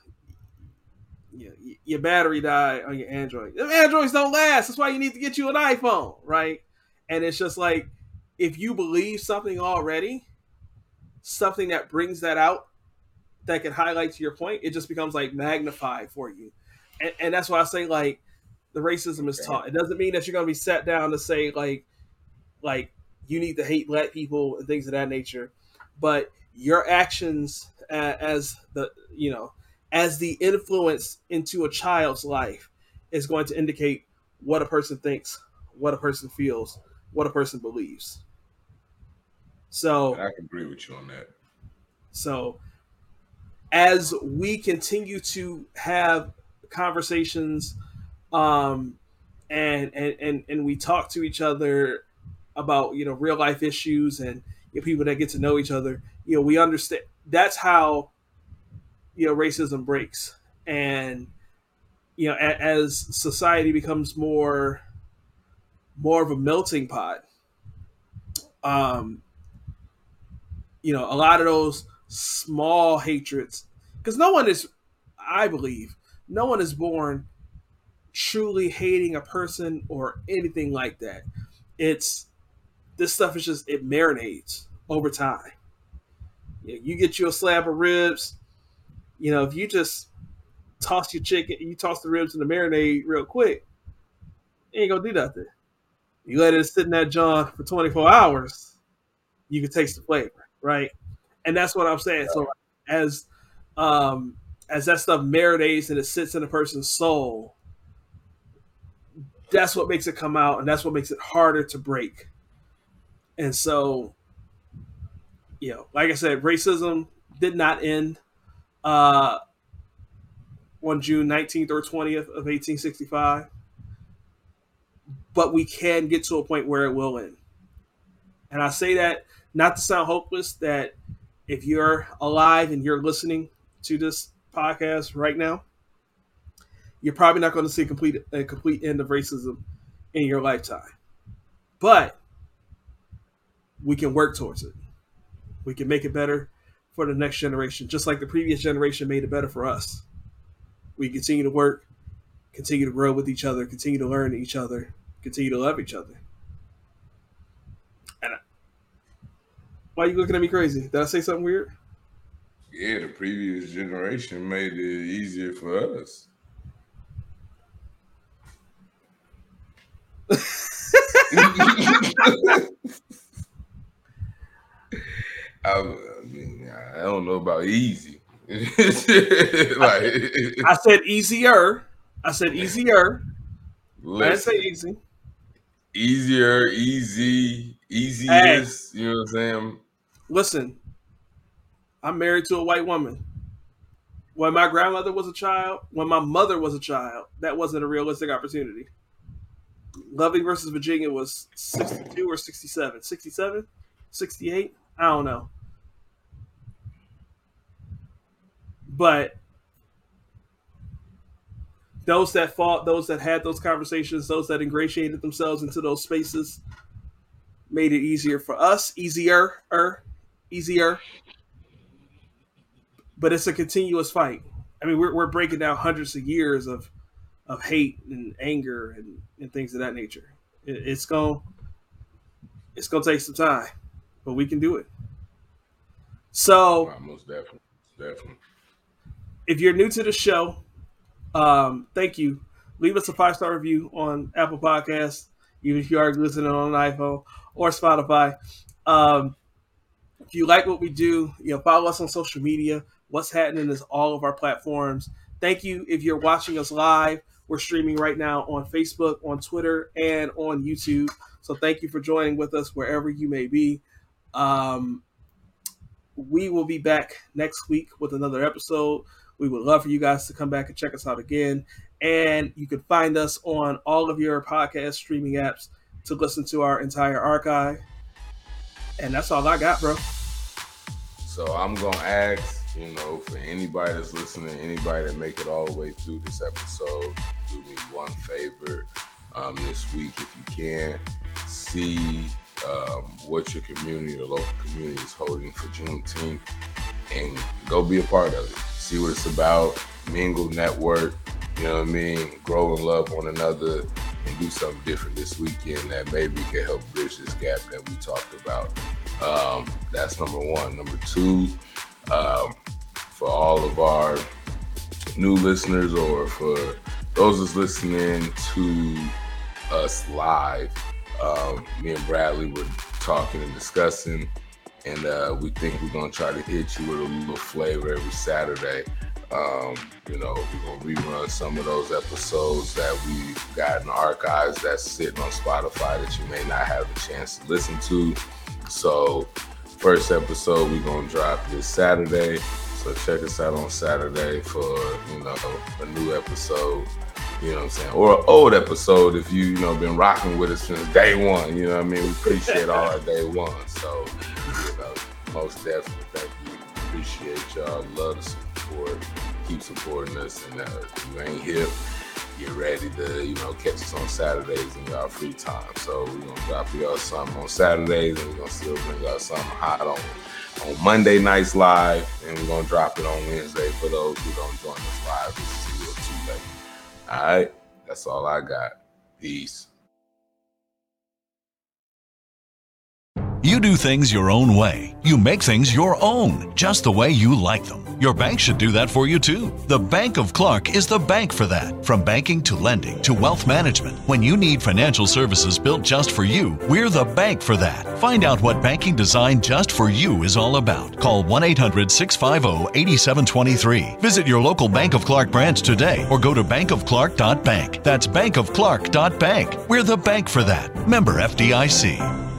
[SPEAKER 3] your, your battery died on your Android. Them Androids don't last. That's why you need to get you an iPhone, right? And it's just like if you believe something already, something that brings that out that can highlight to your point, it just becomes like magnified for you. And, and that's why I say like the racism is taught. It doesn't mean that you're gonna be sat down to say like like you need to hate black people and things of that nature, but your actions as the you know as the influence into a child's life is going to indicate what a person thinks, what a person feels, what a person believes. So
[SPEAKER 4] I agree with you on that.
[SPEAKER 3] So as we continue to have conversations um and and and, and we talk to each other about you know real life issues and you know, people that get to know each other. You know we understand that's how you know racism breaks. And you know a, as society becomes more more of a melting pot um you know a lot of those small hatreds because no one is i believe no one is born truly hating a person or anything like that it's this stuff is just it marinates over time you get you a slab of ribs you know, if you just toss your chicken, you toss the ribs in the marinade real quick, it ain't gonna do nothing. You let it sit in that john for 24 hours, you can taste the flavor, right? And that's what I'm saying. So as um as that stuff marinates and it sits in a person's soul, that's what makes it come out and that's what makes it harder to break. And so, you know, like I said, racism did not end uh, on June 19th or 20th of 1865. But we can get to a point where it will end. And I say that not to sound hopeless, that if you're alive and you're listening to this podcast right now, you're probably not going to see a complete a complete end of racism in your lifetime. But we can work towards it. We can make it better for the next generation, just like the previous generation made it better for us. We continue to work, continue to grow with each other, continue to learn each other, continue to love each other. And Why are you looking at me crazy? Did I say something weird?
[SPEAKER 4] Yeah, the previous generation made it easier for us. I, mean, I don't know about easy. like,
[SPEAKER 3] I said easier. I said easier. Listen, I didn't say easy.
[SPEAKER 4] Easier, easy, easiest. Hey, you know what I'm saying?
[SPEAKER 3] Listen, I'm married to a white woman. When my grandmother was a child, when my mother was a child, that wasn't a realistic opportunity. Loving versus Virginia was 62 or 67? 67? 68? I don't know. But those that fought, those that had those conversations, those that ingratiated themselves into those spaces made it easier for us, easier, er, easier. But it's a continuous fight. I mean, we're, we're breaking down hundreds of years of of hate and anger and, and things of that nature. It, it's going it's gonna take some time, but we can do it. So,
[SPEAKER 4] most definitely, definitely.
[SPEAKER 3] If you're new to the show, um, thank you. Leave us a five star review on Apple Podcasts, even if you are listening on an iPhone or Spotify. Um, if you like what we do, you know, follow us on social media. What's happening is all of our platforms. Thank you if you're watching us live. We're streaming right now on Facebook, on Twitter, and on YouTube. So thank you for joining with us wherever you may be. Um, we will be back next week with another episode. We would love for you guys to come back and check us out again. And you can find us on all of your podcast streaming apps to listen to our entire archive. And that's all I got, bro.
[SPEAKER 4] So I'm gonna ask, you know, for anybody that's listening, anybody that make it all the way through this episode, do me one favor um, this week if you can. See um, what your community or local community is holding for Juneteenth and go be a part of it. See what it's about, mingle, network, you know what I mean? Grow and love one another and do something different this weekend that maybe can help bridge this gap that we talked about. Um, that's number one. Number two, um, for all of our new listeners or for those that's listening to us live, um, me and Bradley were talking and discussing, and uh, we think we're gonna try to hit you with a little flavor every Saturday. Um, you know, we're gonna rerun some of those episodes that we've got in the archives that's sitting on Spotify that you may not have a chance to listen to. So, first episode we're gonna drop this Saturday. So check us out on Saturday for you know a new episode. You know what I'm saying? Or an old episode if you, you know, been rocking with us since day one. You know what I mean? We appreciate all our day one. So, you know, most definitely thank you. Appreciate y'all. Love the support. Keep supporting us. And uh, you ain't hip, get ready to, you know, catch us on Saturdays in y'all free time. So we're gonna drop y'all something on Saturdays and we're gonna still bring y'all something hot on on Monday nights live, and we're gonna drop it on Wednesday for those who don't join us live. It's too, too late. All right. That's all I got. Peace.
[SPEAKER 1] You do things your own way. You make things your own, just the way you like them. Your bank should do that for you too. The Bank of Clarke is the bank for that. From banking to lending to wealth management, when you need financial services built just for you, we're the bank for that. Find out what banking designed just for you is all about. Call 1 800 650 8723. Visit your local Bank of Clarke branch today or go to bankofclarke.bank. That's bankofclarke.bank. We're the bank for that. Member FDIC.